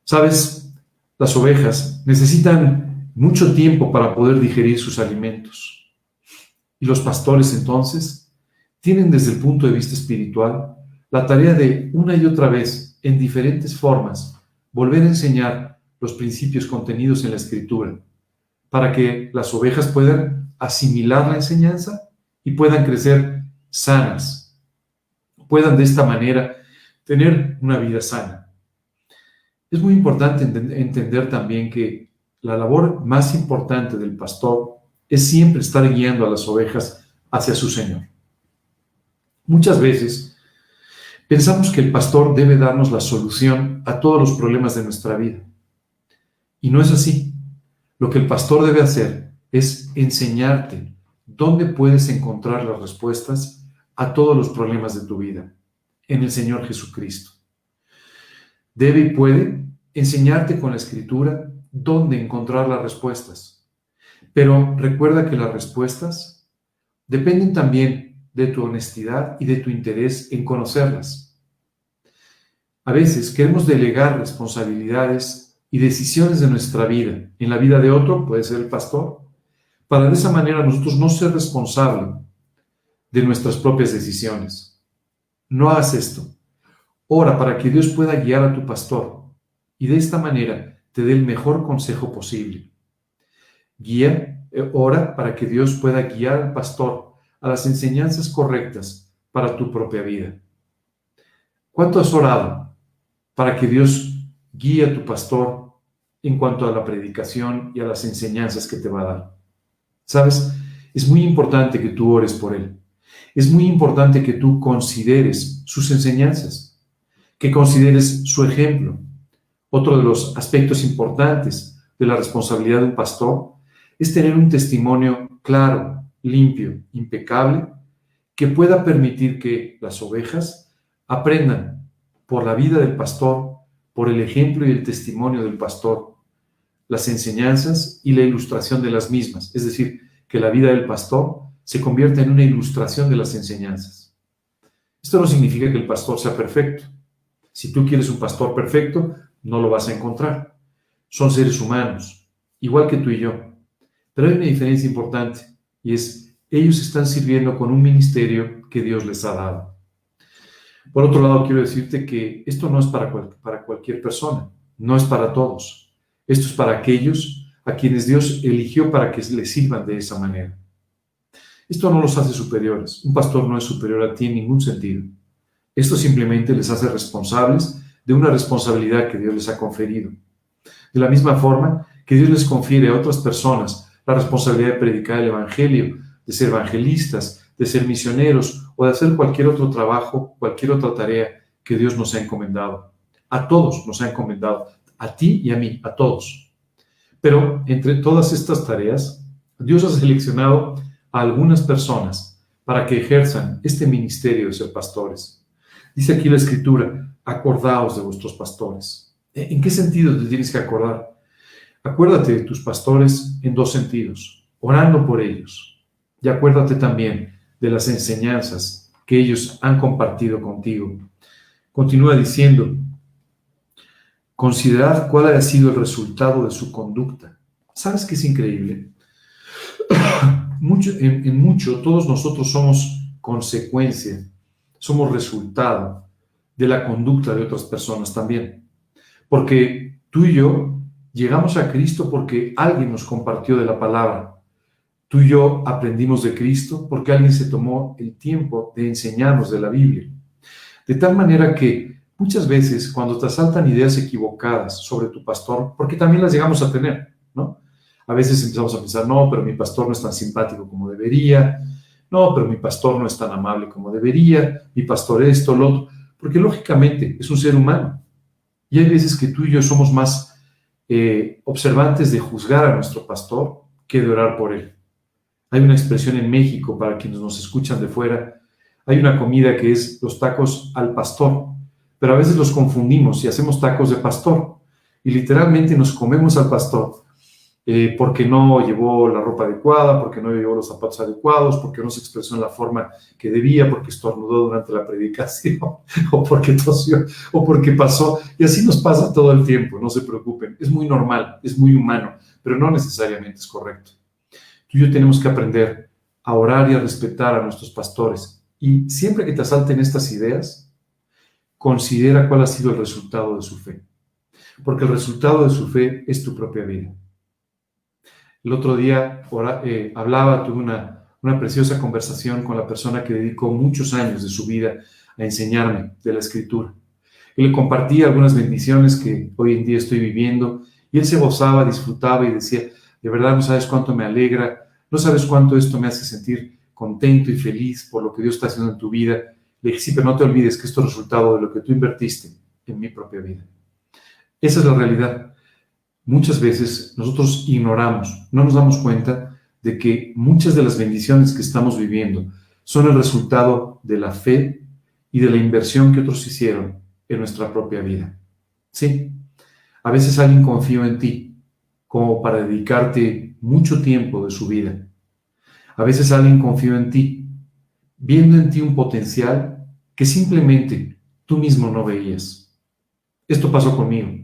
Sabes, las ovejas necesitan mucho tiempo para poder digerir sus alimentos. Y los pastores entonces tienen desde el punto de vista espiritual la tarea de una y otra vez, en diferentes formas, volver a enseñar los principios contenidos en la escritura, para que las ovejas puedan asimilar la enseñanza y puedan crecer sanas, puedan de esta manera tener una vida sana. Es muy importante entender también que la labor más importante del pastor es siempre estar guiando a las ovejas hacia su Señor. Muchas veces Pensamos que el pastor debe darnos la solución a todos los problemas de nuestra vida. Y no es así. Lo que el pastor debe hacer es enseñarte dónde puedes encontrar las respuestas a todos los problemas de tu vida, en el Señor Jesucristo. Debe y puede enseñarte con la escritura dónde encontrar las respuestas. Pero recuerda que las respuestas dependen también de tu honestidad y de tu interés en conocerlas. A veces queremos delegar responsabilidades y decisiones de nuestra vida en la vida de otro, puede ser el pastor, para de esa manera nosotros no ser responsables de nuestras propias decisiones. No hagas esto. Ora para que Dios pueda guiar a tu pastor y de esta manera te dé el mejor consejo posible. Guía, eh, ora para que Dios pueda guiar al pastor a las enseñanzas correctas para tu propia vida. ¿Cuánto has orado para que Dios guíe a tu pastor en cuanto a la predicación y a las enseñanzas que te va a dar? ¿Sabes? Es muy importante que tú ores por él. Es muy importante que tú consideres sus enseñanzas, que consideres su ejemplo. Otro de los aspectos importantes de la responsabilidad de un pastor es tener un testimonio claro, limpio, impecable, que pueda permitir que las ovejas aprendan por la vida del pastor, por el ejemplo y el testimonio del pastor, las enseñanzas y la ilustración de las mismas. Es decir, que la vida del pastor se convierta en una ilustración de las enseñanzas. Esto no significa que el pastor sea perfecto. Si tú quieres un pastor perfecto, no lo vas a encontrar. Son seres humanos, igual que tú y yo. Pero hay una diferencia importante y es, ellos están sirviendo con un ministerio que Dios les ha dado. Por otro lado, quiero decirte que esto no es para, para cualquier persona, no es para todos. Esto es para aquellos a quienes Dios eligió para que les sirvan de esa manera. Esto no los hace superiores. Un pastor no es superior a ti en ningún sentido. Esto simplemente les hace responsables de una responsabilidad que Dios les ha conferido. De la misma forma que Dios les confiere a otras personas la responsabilidad de predicar el Evangelio, de ser evangelistas, de ser misioneros o de hacer cualquier otro trabajo, cualquier otra tarea que Dios nos ha encomendado. A todos nos ha encomendado, a ti y a mí, a todos. Pero entre todas estas tareas, Dios ha seleccionado a algunas personas para que ejerzan este ministerio de ser pastores. Dice aquí la escritura, acordaos de vuestros pastores. ¿En qué sentido te tienes que acordar? Acuérdate de tus pastores en dos sentidos, orando por ellos. Y acuérdate también de las enseñanzas que ellos han compartido contigo. Continúa diciendo, considerad cuál ha sido el resultado de su conducta. ¿Sabes qué es increíble? <coughs> mucho, en mucho todos nosotros somos consecuencia, somos resultado de la conducta de otras personas también. Porque tú y yo Llegamos a Cristo porque alguien nos compartió de la palabra. Tú y yo aprendimos de Cristo porque alguien se tomó el tiempo de enseñarnos de la Biblia. De tal manera que muchas veces cuando te asaltan ideas equivocadas sobre tu pastor, porque también las llegamos a tener, ¿no? A veces empezamos a pensar, no, pero mi pastor no es tan simpático como debería, no, pero mi pastor no es tan amable como debería, mi pastor esto, lo otro, porque lógicamente es un ser humano. Y hay veces que tú y yo somos más eh, observantes de juzgar a nuestro pastor que de orar por él. Hay una expresión en México para quienes nos escuchan de fuera. Hay una comida que es los tacos al pastor, pero a veces los confundimos y hacemos tacos de pastor. Y literalmente nos comemos al pastor eh, porque no llevó la ropa adecuada, porque no llevó los zapatos adecuados, porque no se expresó en la forma que debía, porque estornudó durante la predicación, <laughs> o porque tosió, o porque pasó. Y así nos pasa todo el tiempo, no se preocupen. Es muy normal, es muy humano, pero no necesariamente es correcto. Tú y yo tenemos que aprender a orar y a respetar a nuestros pastores. Y siempre que te asalten estas ideas, considera cuál ha sido el resultado de su fe. Porque el resultado de su fe es tu propia vida. El otro día eh, hablaba, tuve una, una preciosa conversación con la persona que dedicó muchos años de su vida a enseñarme de la escritura. Y le compartí algunas bendiciones que hoy en día estoy viviendo y él se gozaba, disfrutaba y decía, de verdad no sabes cuánto me alegra, no sabes cuánto esto me hace sentir contento y feliz por lo que Dios está haciendo en tu vida. Le dije, sí, pero no te olvides que esto es resultado de lo que tú invertiste en mi propia vida. Esa es la realidad muchas veces nosotros ignoramos, no nos damos cuenta de que muchas de las bendiciones que estamos viviendo son el resultado de la fe y de la inversión que otros hicieron en nuestra propia vida. Sí, a veces alguien confió en ti como para dedicarte mucho tiempo de su vida. A veces alguien confió en ti, viendo en ti un potencial que simplemente tú mismo no veías. Esto pasó conmigo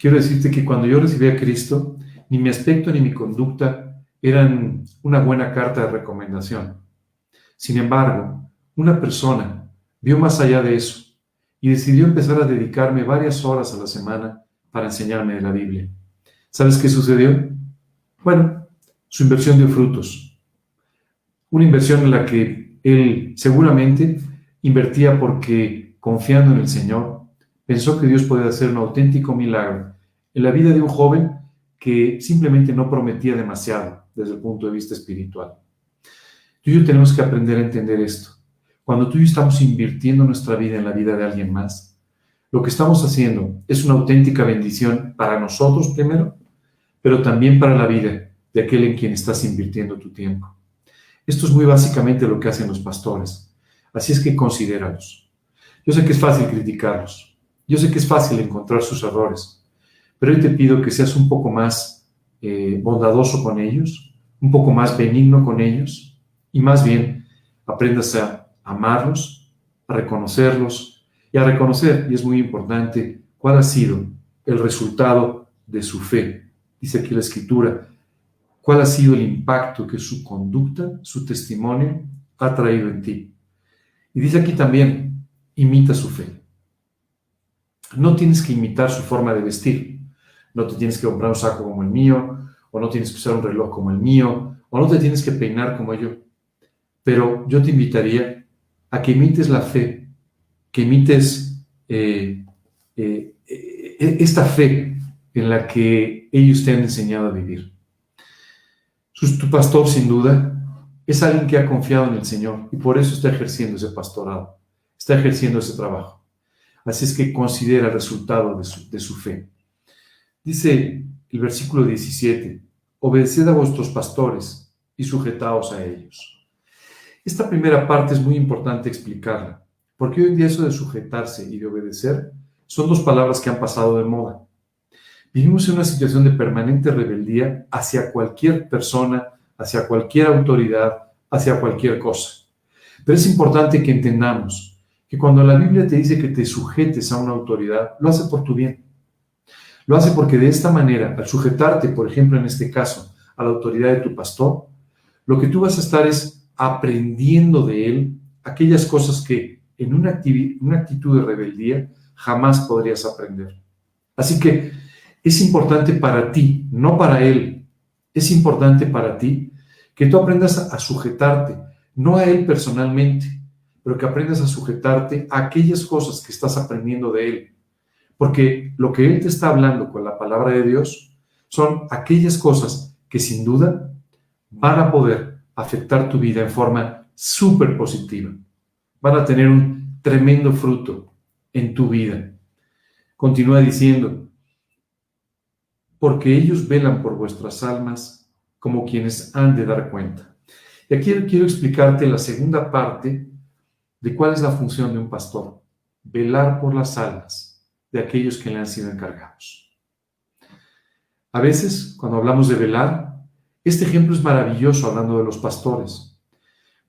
quiero decirte que cuando yo recibí a Cristo, ni mi aspecto ni mi conducta eran una buena carta de recomendación. Sin embargo, una persona vio más allá de eso y decidió empezar a dedicarme varias horas a la semana para enseñarme de la Biblia. ¿Sabes qué sucedió? Bueno, su inversión dio frutos. Una inversión en la que él seguramente invertía porque, confiando en el Señor, pensó que Dios podía hacer un auténtico milagro en la vida de un joven que simplemente no prometía demasiado desde el punto de vista espiritual. Tú y yo tenemos que aprender a entender esto. Cuando tú y yo estamos invirtiendo nuestra vida en la vida de alguien más, lo que estamos haciendo es una auténtica bendición para nosotros primero, pero también para la vida de aquel en quien estás invirtiendo tu tiempo. Esto es muy básicamente lo que hacen los pastores. Así es que considéralos. Yo sé que es fácil criticarlos. Yo sé que es fácil encontrar sus errores. Pero hoy te pido que seas un poco más eh, bondadoso con ellos, un poco más benigno con ellos y más bien aprendas a amarlos, a reconocerlos y a reconocer, y es muy importante, cuál ha sido el resultado de su fe. Dice aquí la escritura, cuál ha sido el impacto que su conducta, su testimonio ha traído en ti. Y dice aquí también, imita su fe. No tienes que imitar su forma de vestir. No te tienes que comprar un saco como el mío, o no tienes que usar un reloj como el mío, o no te tienes que peinar como yo. Pero yo te invitaría a que imites la fe, que imites eh, eh, eh, esta fe en la que ellos te han enseñado a vivir. Tu pastor, sin duda, es alguien que ha confiado en el Señor y por eso está ejerciendo ese pastorado, está ejerciendo ese trabajo. Así es que considera el resultado de su, fe. Dice el versículo 17, obedeced a vuestros pastores y sujetaos a ellos. Esta primera parte es muy importante explicarla, porque hoy en día eso de sujetarse y de obedecer son dos palabras que han pasado de moda. Vivimos en una situación de permanente rebeldía hacia cualquier persona, hacia cualquier autoridad, hacia cualquier cosa. Pero es importante que entendamos que cuando la Biblia te dice que te sujetes a una autoridad, lo hace por tu bien. Lo hace porque de esta manera, al sujetarte, por ejemplo, en este caso, a la autoridad de tu pastor, lo que tú vas a estar es aprendiendo de él aquellas cosas que en una, una actitud de rebeldía jamás podrías aprender. Así que es importante para ti, no para él, es importante para ti que tú aprendas a sujetarte, no a él personalmente, pero que aprendas a sujetarte a aquellas cosas que estás aprendiendo de él. Porque lo que Él te está hablando con la palabra de Dios son aquellas cosas que sin duda van a poder afectar tu vida en forma súper positiva. Van a tener un tremendo fruto en tu vida. Continúa diciendo, porque ellos velan por vuestras almas como quienes han de dar cuenta. Y aquí quiero explicarte la segunda parte de cuál es la función de un pastor. Velar por las almas de aquellos que le han sido encargados. A veces, cuando hablamos de velar, este ejemplo es maravilloso hablando de los pastores,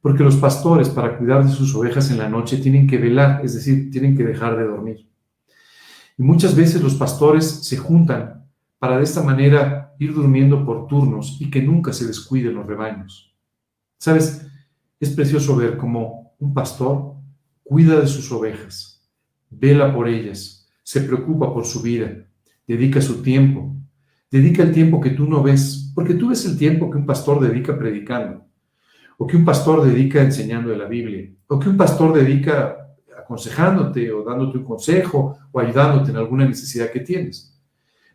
porque los pastores para cuidar de sus ovejas en la noche tienen que velar, es decir, tienen que dejar de dormir. Y muchas veces los pastores se juntan para de esta manera ir durmiendo por turnos y que nunca se descuiden los rebaños. ¿Sabes? Es precioso ver cómo un pastor cuida de sus ovejas, vela por ellas, se preocupa por su vida, dedica su tiempo, dedica el tiempo que tú no ves, porque tú ves el tiempo que un pastor dedica predicando, o que un pastor dedica enseñando la Biblia, o que un pastor dedica aconsejándote o dándote un consejo o ayudándote en alguna necesidad que tienes.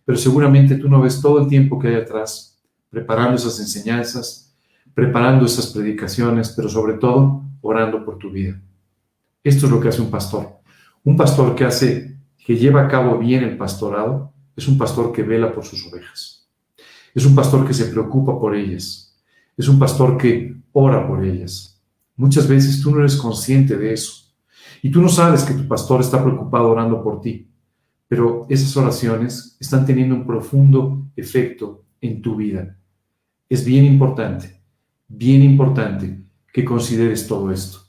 Pero seguramente tú no ves todo el tiempo que hay atrás, preparando esas enseñanzas, preparando esas predicaciones, pero sobre todo orando por tu vida. Esto es lo que hace un pastor. Un pastor que hace que lleva a cabo bien el pastorado es un pastor que vela por sus ovejas. Es un pastor que se preocupa por ellas. Es un pastor que ora por ellas. Muchas veces tú no eres consciente de eso. Y tú no sabes que tu pastor está preocupado orando por ti. Pero esas oraciones están teniendo un profundo efecto en tu vida. Es bien importante, bien importante que consideres todo esto.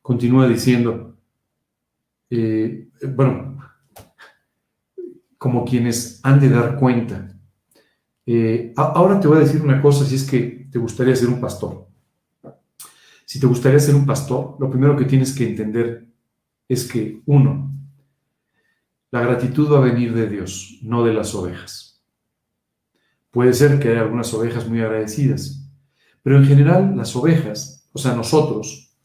Continúa diciendo, eh, bueno, como quienes han de dar cuenta. Eh, ahora te voy a decir una cosa, si es que te gustaría ser un pastor. Si te gustaría ser un pastor, lo primero que tienes que entender es que, uno, la gratitud va a venir de Dios, no de las ovejas. Puede ser que haya algunas ovejas muy agradecidas, pero en general las ovejas, o sea, nosotros,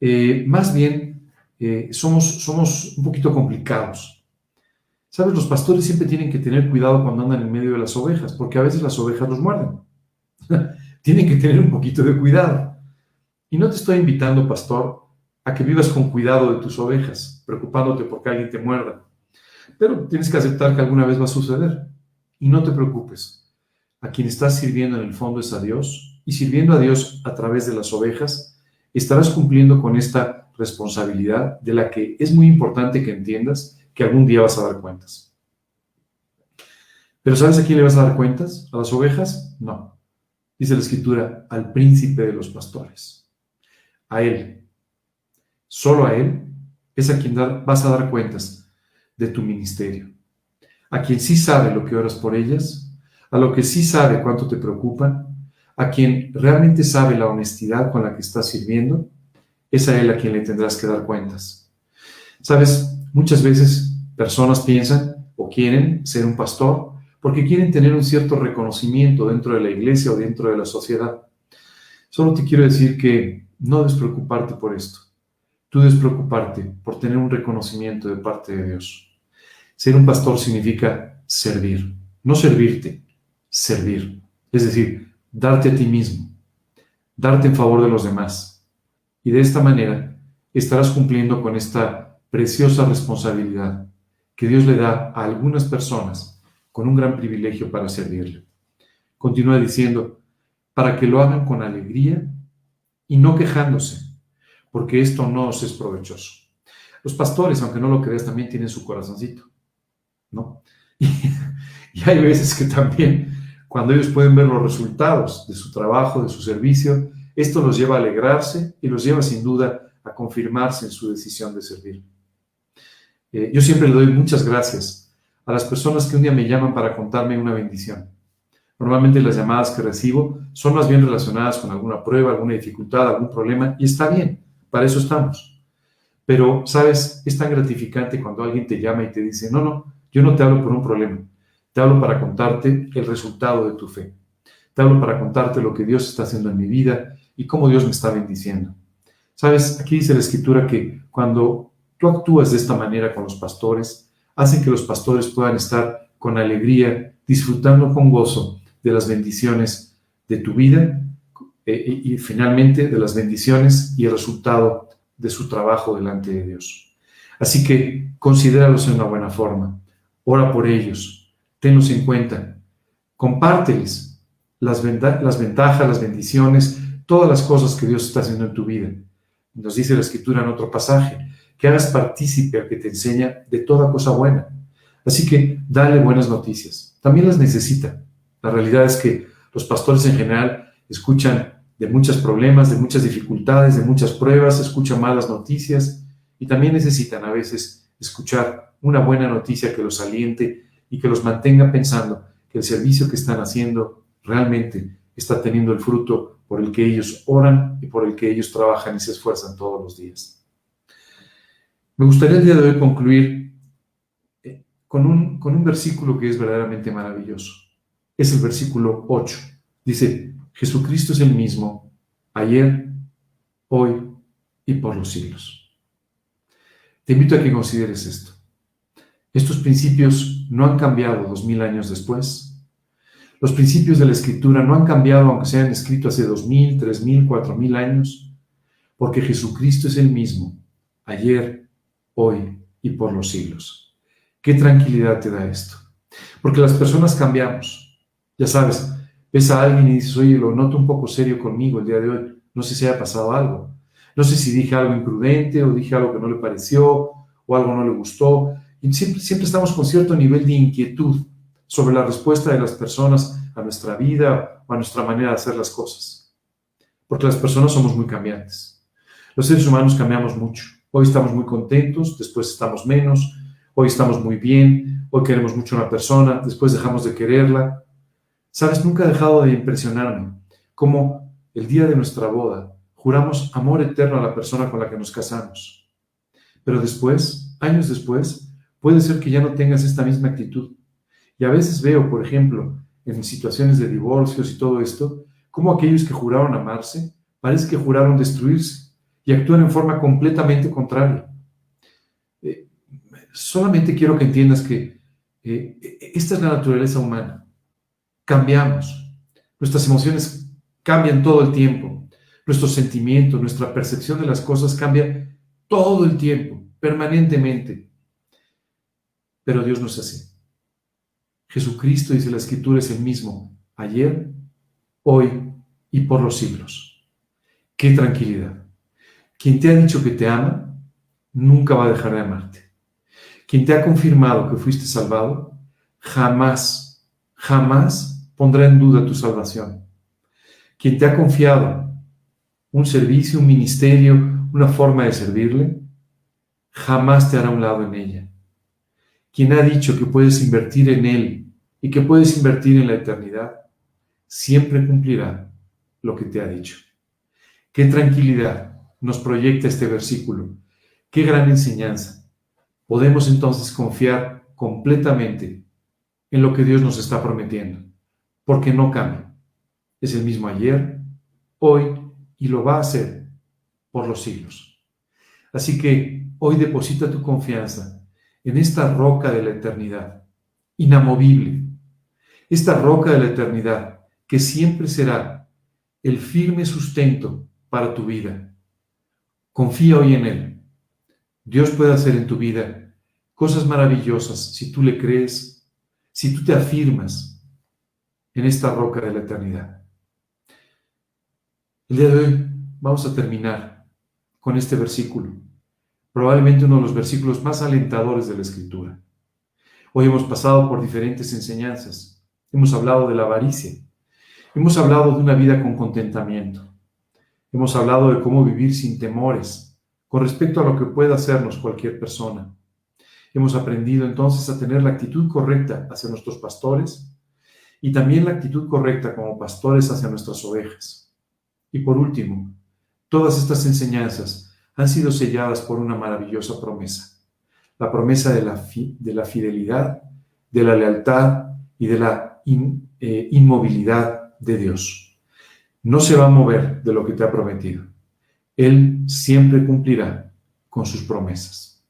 eh, más bien eh, somos, somos un poquito complicados. Sabes, los pastores siempre tienen que tener cuidado cuando andan en medio de las ovejas, porque a veces las ovejas los muerden. <laughs> tienen que tener un poquito de cuidado. Y no te estoy invitando, pastor, a que vivas con cuidado de tus ovejas, preocupándote porque alguien te muerda. Pero tienes que aceptar que alguna vez va a suceder. Y no te preocupes. A quien estás sirviendo en el fondo es a Dios. Y sirviendo a Dios a través de las ovejas, estarás cumpliendo con esta responsabilidad de la que es muy importante que entiendas que algún día vas a dar cuentas. Pero ¿sabes a quién le vas a dar cuentas? ¿A las ovejas? No. Dice la escritura, al príncipe de los pastores. A él. Solo a él es a quien vas a dar cuentas de tu ministerio. A quien sí sabe lo que oras por ellas, a lo que sí sabe cuánto te preocupa, a quien realmente sabe la honestidad con la que estás sirviendo, es a él a quien le tendrás que dar cuentas. Sabes, muchas veces personas piensan o quieren ser un pastor porque quieren tener un cierto reconocimiento dentro de la iglesia o dentro de la sociedad. Solo te quiero decir que no debes preocuparte por esto. Tú debes preocuparte por tener un reconocimiento de parte de Dios. Ser un pastor significa servir, no servirte, servir. Es decir, darte a ti mismo, darte en favor de los demás. Y de esta manera estarás cumpliendo con esta preciosa responsabilidad que Dios le da a algunas personas con un gran privilegio para servirle. Continúa diciendo, para que lo hagan con alegría y no quejándose, porque esto no os es provechoso. Los pastores, aunque no lo creas, también tienen su corazoncito, ¿no? <laughs> Y, hay veces que también, cuando ellos pueden ver los resultados de su trabajo, de su servicio, esto los lleva a alegrarse y los lleva sin duda a confirmarse en su decisión de servir. Eh, yo siempre le doy muchas gracias a las personas que un día me llaman para contarme una bendición. Normalmente las llamadas que recibo son más bien relacionadas con alguna prueba, alguna dificultad, algún problema, y está bien. Para eso estamos. Pero, ¿sabes? Es tan gratificante cuando alguien te llama y te dice, no, no, yo no te hablo por un problema. Te hablo para contarte el resultado de tu fe. Te hablo para contarte lo que Dios está haciendo en mi vida y cómo Dios me está bendiciendo. ¿Sabes? Aquí dice la escritura que cuando tú actúas de esta manera con los pastores, hacen que los pastores puedan estar con alegría, disfrutando con gozo de las bendiciones de tu vida eh, y, finalmente de las bendiciones y el resultado de su trabajo delante de Dios. Así que considéralos en una buena forma, ora por ellos, tenlos en cuenta, compárteles las, ventajas, las bendiciones, todas las cosas que Dios está haciendo en tu vida. Nos dice la escritura en otro pasaje, que hagas partícipe al que te enseña de toda cosa buena. Así que dale buenas noticias. También las necesita. La realidad es que los pastores en general escuchan de muchos problemas, de muchas dificultades, de muchas pruebas, escuchan malas noticias y también necesitan a veces escuchar una buena noticia que los aliente y que los mantenga pensando que el servicio que están haciendo realmente está teniendo el fruto por el que ellos oran y por el que ellos trabajan y se esfuerzan todos los días. Me gustaría el día de hoy concluir eh, con un, con un versículo que es verdaderamente maravilloso. Es el versículo 8. Dice, Jesucristo es el mismo ayer, hoy y por los siglos. Te invito a que consideres esto. Estos principios no han cambiado dos mil años después. Los principios de la escritura no han cambiado aunque sean escritos hace dos mil, tres mil, cuatro mil años, porque Jesucristo es el mismo ayer, hoy y por los siglos. ¿Qué tranquilidad te da esto? Porque las personas cambiamos. Ya sabes, ves a alguien y dices, oye, lo noto un poco serio conmigo el día de hoy, no sé si haya pasado algo. No sé si dije algo imprudente o dije algo que no le pareció o algo no le gustó. Siempre, siempre estamos con cierto nivel de inquietud sobre la respuesta de las personas a nuestra vida o a nuestra manera de hacer las cosas. Porque las personas somos muy cambiantes. Los seres humanos cambiamos mucho. Hoy estamos muy contentos, después estamos menos. Hoy estamos muy bien, hoy queremos mucho a una persona, después dejamos de quererla. Sabes, nunca ha dejado de impresionarme cómo el día de nuestra boda juramos amor eterno a la persona con la que nos casamos. Pero después, años después, puede ser que ya no tengas esta misma actitud. Y a veces veo, por ejemplo, en situaciones de divorcios y todo esto, cómo aquellos que juraron amarse, parece que juraron destruirse y actúan en forma completamente contraria. Eh, solamente quiero que entiendas que eh, esta es la naturaleza humana cambiamos. Nuestras emociones cambian todo el tiempo. Nuestros sentimientos, nuestra percepción de las cosas cambia todo el tiempo, permanentemente. Pero Dios no es así. Jesucristo, dice la Escritura, es el mismo ayer, hoy y por los siglos. Qué tranquilidad. Quien te ha dicho que te ama, nunca va a dejar de amarte. Quien te ha confirmado que fuiste salvado, jamás, jamás pondrá en duda tu salvación. Quien te ha confiado un servicio, un ministerio, una forma de servirle, jamás te hará un lado en ella. Quien ha dicho que puedes invertir en él y que puedes invertir en la eternidad, siempre cumplirá lo que te ha dicho. Qué tranquilidad nos proyecta este versículo. Qué gran enseñanza. Podemos entonces confiar completamente en lo que Dios nos está prometiendo, porque no cambia. Es el mismo ayer, hoy y lo va a hacer por los siglos. Así que hoy deposita tu confianza en esta roca de la eternidad, inamovible, esta roca de la eternidad que siempre será el firme sustento para tu vida. Confía hoy en Él. Dios puede hacer en tu vida cosas maravillosas si tú le crees, si tú te afirmas en esta roca de la eternidad. El día de hoy vamos a terminar con este versículo, probablemente uno de los versículos más alentadores de la Escritura. Hoy hemos pasado por diferentes enseñanzas. Hemos hablado de la avaricia. Hemos hablado de una vida con contentamiento. Hemos hablado de cómo vivir sin temores con respecto a lo que pueda hacernos cualquier persona. Hemos aprendido entonces a tener la actitud correcta hacia nuestros pastores y también la actitud correcta como pastores hacia nuestras ovejas. Y por último, todas estas enseñanzas han sido selladas por una maravillosa promesa, la promesa de la, de la fidelidad, de la lealtad y de la eh, inmovilidad de Dios. No se va a mover de lo que te ha prometido. Él siempre cumplirá con sus promesas.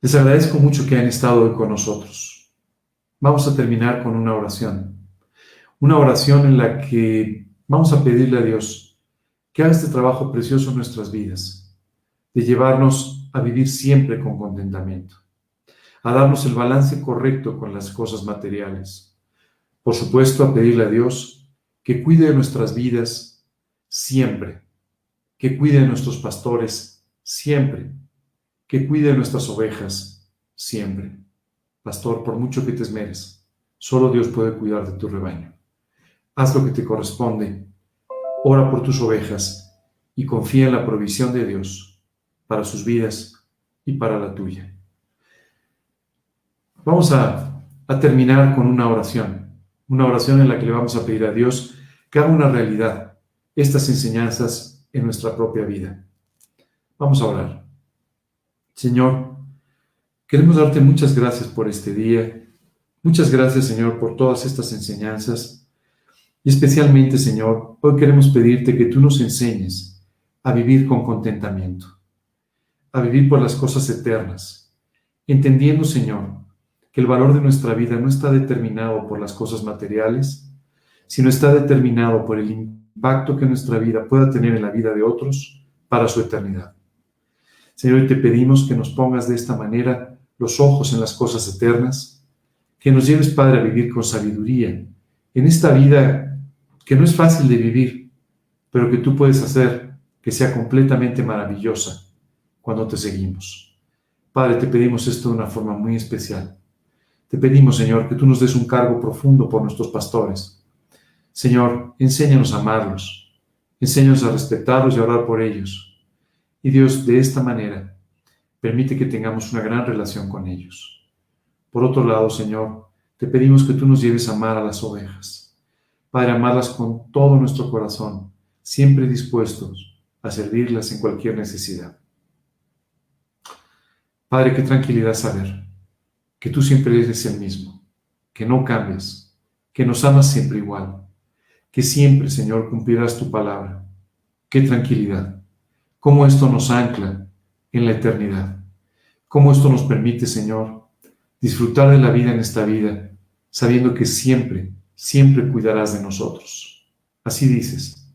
Les agradezco mucho que hayan estado hoy con nosotros. Vamos a terminar con una oración. Una oración en la que vamos a pedirle a Dios que haga este trabajo precioso en nuestras vidas, de llevarnos a vivir siempre con contentamiento, a darnos el balance correcto con las cosas materiales. Por supuesto, a pedirle a Dios que cuide de nuestras vidas siempre, que cuide de nuestros pastores siempre, que cuide de nuestras ovejas siempre. Pastor, por mucho que te esmeres, solo Dios puede cuidar de tu rebaño. Haz lo que te corresponde, ora por tus ovejas y confía en la provisión de Dios para sus vidas y para la tuya. Vamos a, terminar con una oración, una oración en la que le vamos a pedir a Dios que haga una realidad estas enseñanzas en nuestra propia vida. Vamos a orar. Señor, queremos darte muchas gracias por este día. Muchas gracias, Señor, por todas estas enseñanzas. Y especialmente, Señor, hoy queremos pedirte que tú nos enseñes a vivir con contentamiento, a vivir por las cosas eternas, entendiendo, Señor, que el valor de nuestra vida no está determinado por las cosas materiales, sino está determinado por el impacto que nuestra vida pueda tener en la vida de otros para su eternidad. Señor, hoy te pedimos que nos pongas de esta manera los ojos en las cosas eternas, que nos lleves, Padre, a vivir con sabiduría en esta vida que no es fácil de vivir, pero que tú puedes hacer que sea completamente maravillosa cuando te seguimos. Padre, te pedimos esto de una forma muy especial. Te pedimos, Señor, que tú nos des un cargo profundo por nuestros pastores. Señor, enséñanos a amarlos, enséñanos a respetarlos y a orar por ellos. Y Dios, de esta manera, permite que tengamos una gran relación con ellos. Por otro lado, Señor, te pedimos que tú nos lleves a amar a las ovejas Padre, amarlas con todo nuestro corazón, siempre dispuestos a servirlas en cualquier necesidad. Padre, qué tranquilidad saber que tú siempre eres el mismo, que no cambias, que nos amas siempre igual, que siempre, Señor, cumplirás tu palabra. Qué tranquilidad. Cómo esto nos ancla en la eternidad. Cómo esto nos permite, Señor, disfrutar de la vida en esta vida, sabiendo que siempre siempre cuidarás de nosotros. Así dices,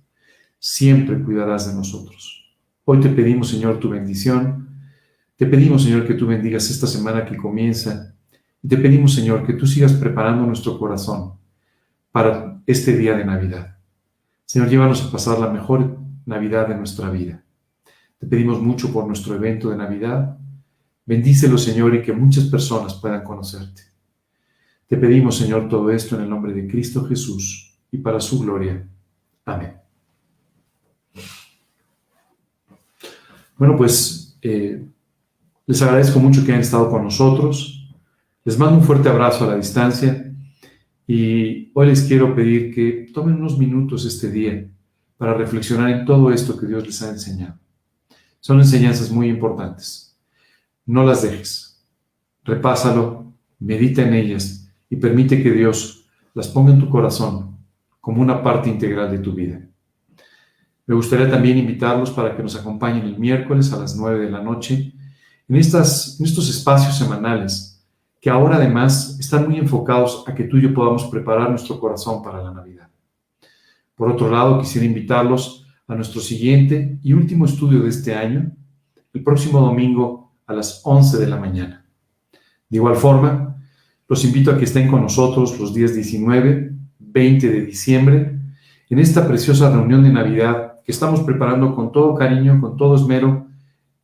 siempre cuidarás de nosotros. Hoy te pedimos, Señor, tu bendición Te pedimos, Señor, que tú bendigas esta semana que comienza. Y te pedimos, Señor, que tú sigas preparando nuestro corazón para este día de Navidad. Señor, llévanos a pasar la mejor Navidad de nuestra vida. Te pedimos mucho por nuestro evento de Navidad. Bendícelo, Señor, y que muchas personas puedan conocerte. Te pedimos, Señor, todo esto en el nombre de Cristo Jesús y para su gloria. Amén. Bueno, pues eh, les agradezco mucho que hayan estado con nosotros. Les mando un fuerte abrazo a la distancia y hoy les quiero pedir que tomen unos minutos este día para reflexionar en todo esto que Dios les ha enseñado. Son enseñanzas muy importantes. No las dejes. Repásalo, medita en ellas y permite que Dios las ponga en tu corazón como una parte integral de tu vida. Me gustaría también invitarlos para que nos acompañen el miércoles a las 9 de la noche en, estas, en estos espacios semanales que ahora además están muy enfocados a que tú y yo podamos preparar nuestro corazón para la Navidad. Por otro lado, quisiera invitarlos a nuestro siguiente y último estudio de este año, el próximo domingo a las 11 de la mañana. De igual forma, los invito a que estén con nosotros los días 19, 20 de diciembre, en esta preciosa reunión de Navidad que estamos preparando con todo cariño, con todo esmero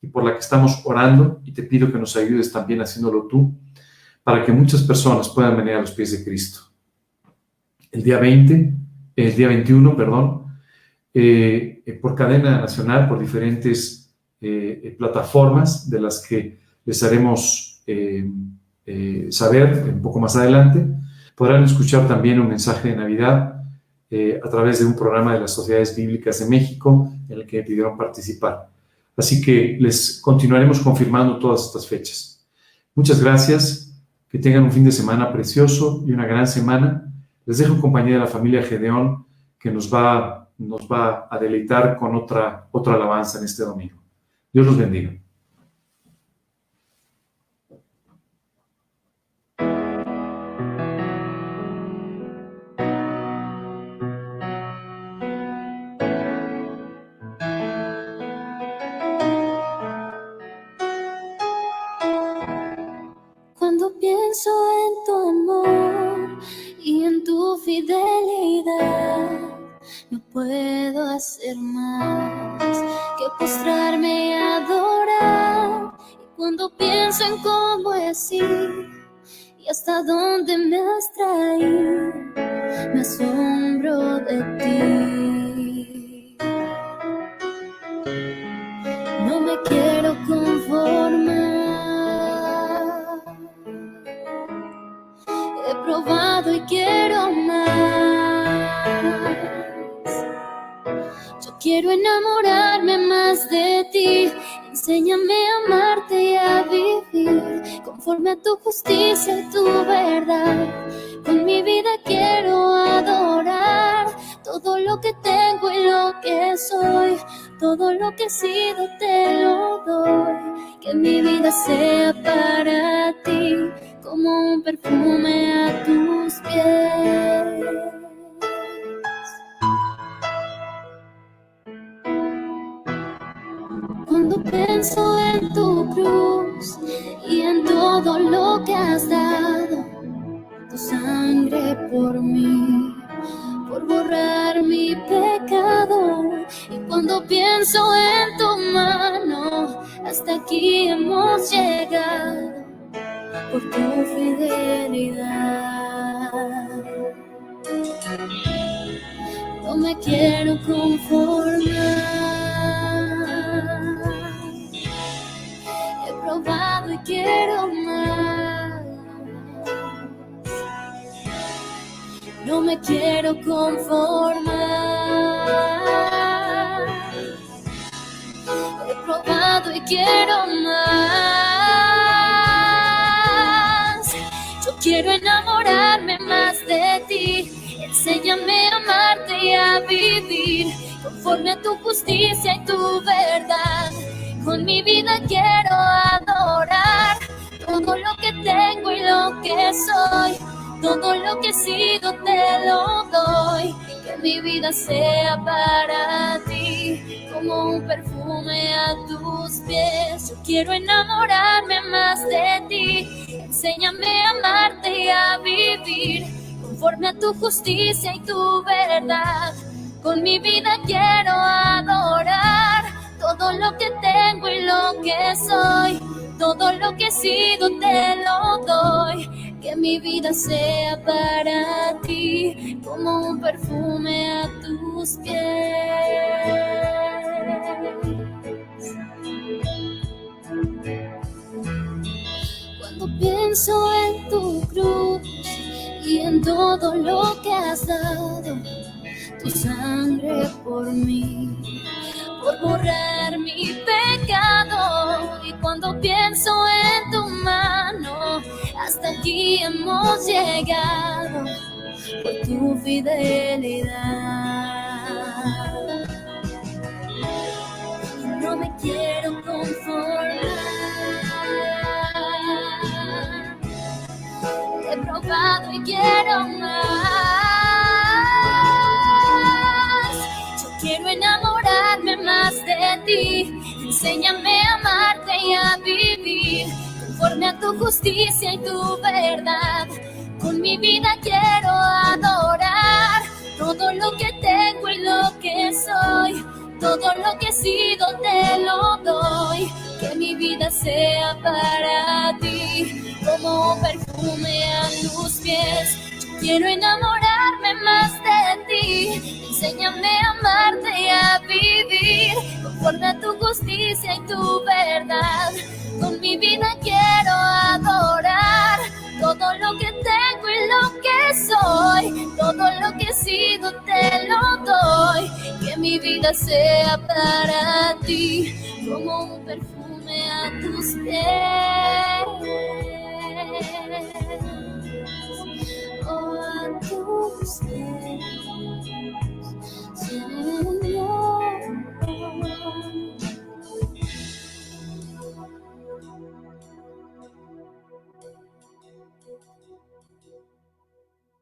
y por la que estamos orando y te pido que nos ayudes también haciéndolo tú para que muchas personas puedan venir a los pies de Cristo. El día 20, el día 21, perdón, eh, eh, por cadena nacional, por diferentes eh, plataformas de las que les haremos saber un poco más adelante, podrán escuchar también un mensaje de Navidad eh, a través de un programa de las Sociedades Bíblicas de México en el que me pidieron participar. Así que les continuaremos confirmando todas estas fechas. Muchas gracias, que tengan un fin de semana precioso y una gran semana. Les dejo en compañía de la familia Gedeón que nos va, nos va a deleitar con otra, otra alabanza en este domingo. Dios los bendiga. Hacer más que postrarme y adorar. Y cuando pienso en cómo es ir y hasta dónde me has traído, me asombro de ti. No me quiero conformar. He probado y quiero Quiero enamorarme más de ti. Enséñame a amarte y a vivir conforme a tu justicia y tu verdad. Con mi vida quiero adorar todo lo que tengo y lo que soy. Todo lo que he sido te lo doy. Que mi vida sea para ti como un perfume a tus pies. Pienso en tu cruz y en todo lo que has dado, tu sangre por mí, por borrar mi pecado. Y cuando pienso en tu mano, hasta aquí hemos llegado por tu fidelidad. No me quiero conformar. Quiero más. No me quiero conformar. He probado y quiero más. Yo quiero enamorarme más de ti. Enséñame a amarte y a vivir conforme a tu justicia y tu verdad con mi vida quiero adorar todo lo que tengo y lo que soy. Todo lo que he sido te lo doy. que mi vida sea para ti como un perfume a tus pies. Yo quiero enamorarme más de ti, enséñame a amarte y a vivir conforme a tu justicia y tu verdad. Con mi vida quiero adorar todo lo que tengo y lo que soy, todo lo que he sido te lo doy. Que mi vida sea para ti como un perfume a tus pies. Cuando pienso en tu cruz y en todo lo que has dado, tu sangre por mí por borrar mi pecado. Y cuando pienso en tu mano, hasta aquí hemos llegado por tu fidelidad. No me quiero conformar. He probado y quiero más. Enséñame a amarte y a vivir conforme a tu justicia y tu verdad. Con mi vida quiero adorar todo lo que tengo y lo que soy. Todo lo que he sido te lo doy. Que mi vida sea para ti como perfume a tus pies. Quiero enamorarme más de ti. Enséñame a amarte y a vivir conforme a tu justicia y tu verdad. Con mi vida quiero adorar todo lo que tengo y lo que soy. Todo lo que he sido te lo doy. Que mi vida sea para ti como un perfume a tus pies. on Tuesdays. Sitting in your arms.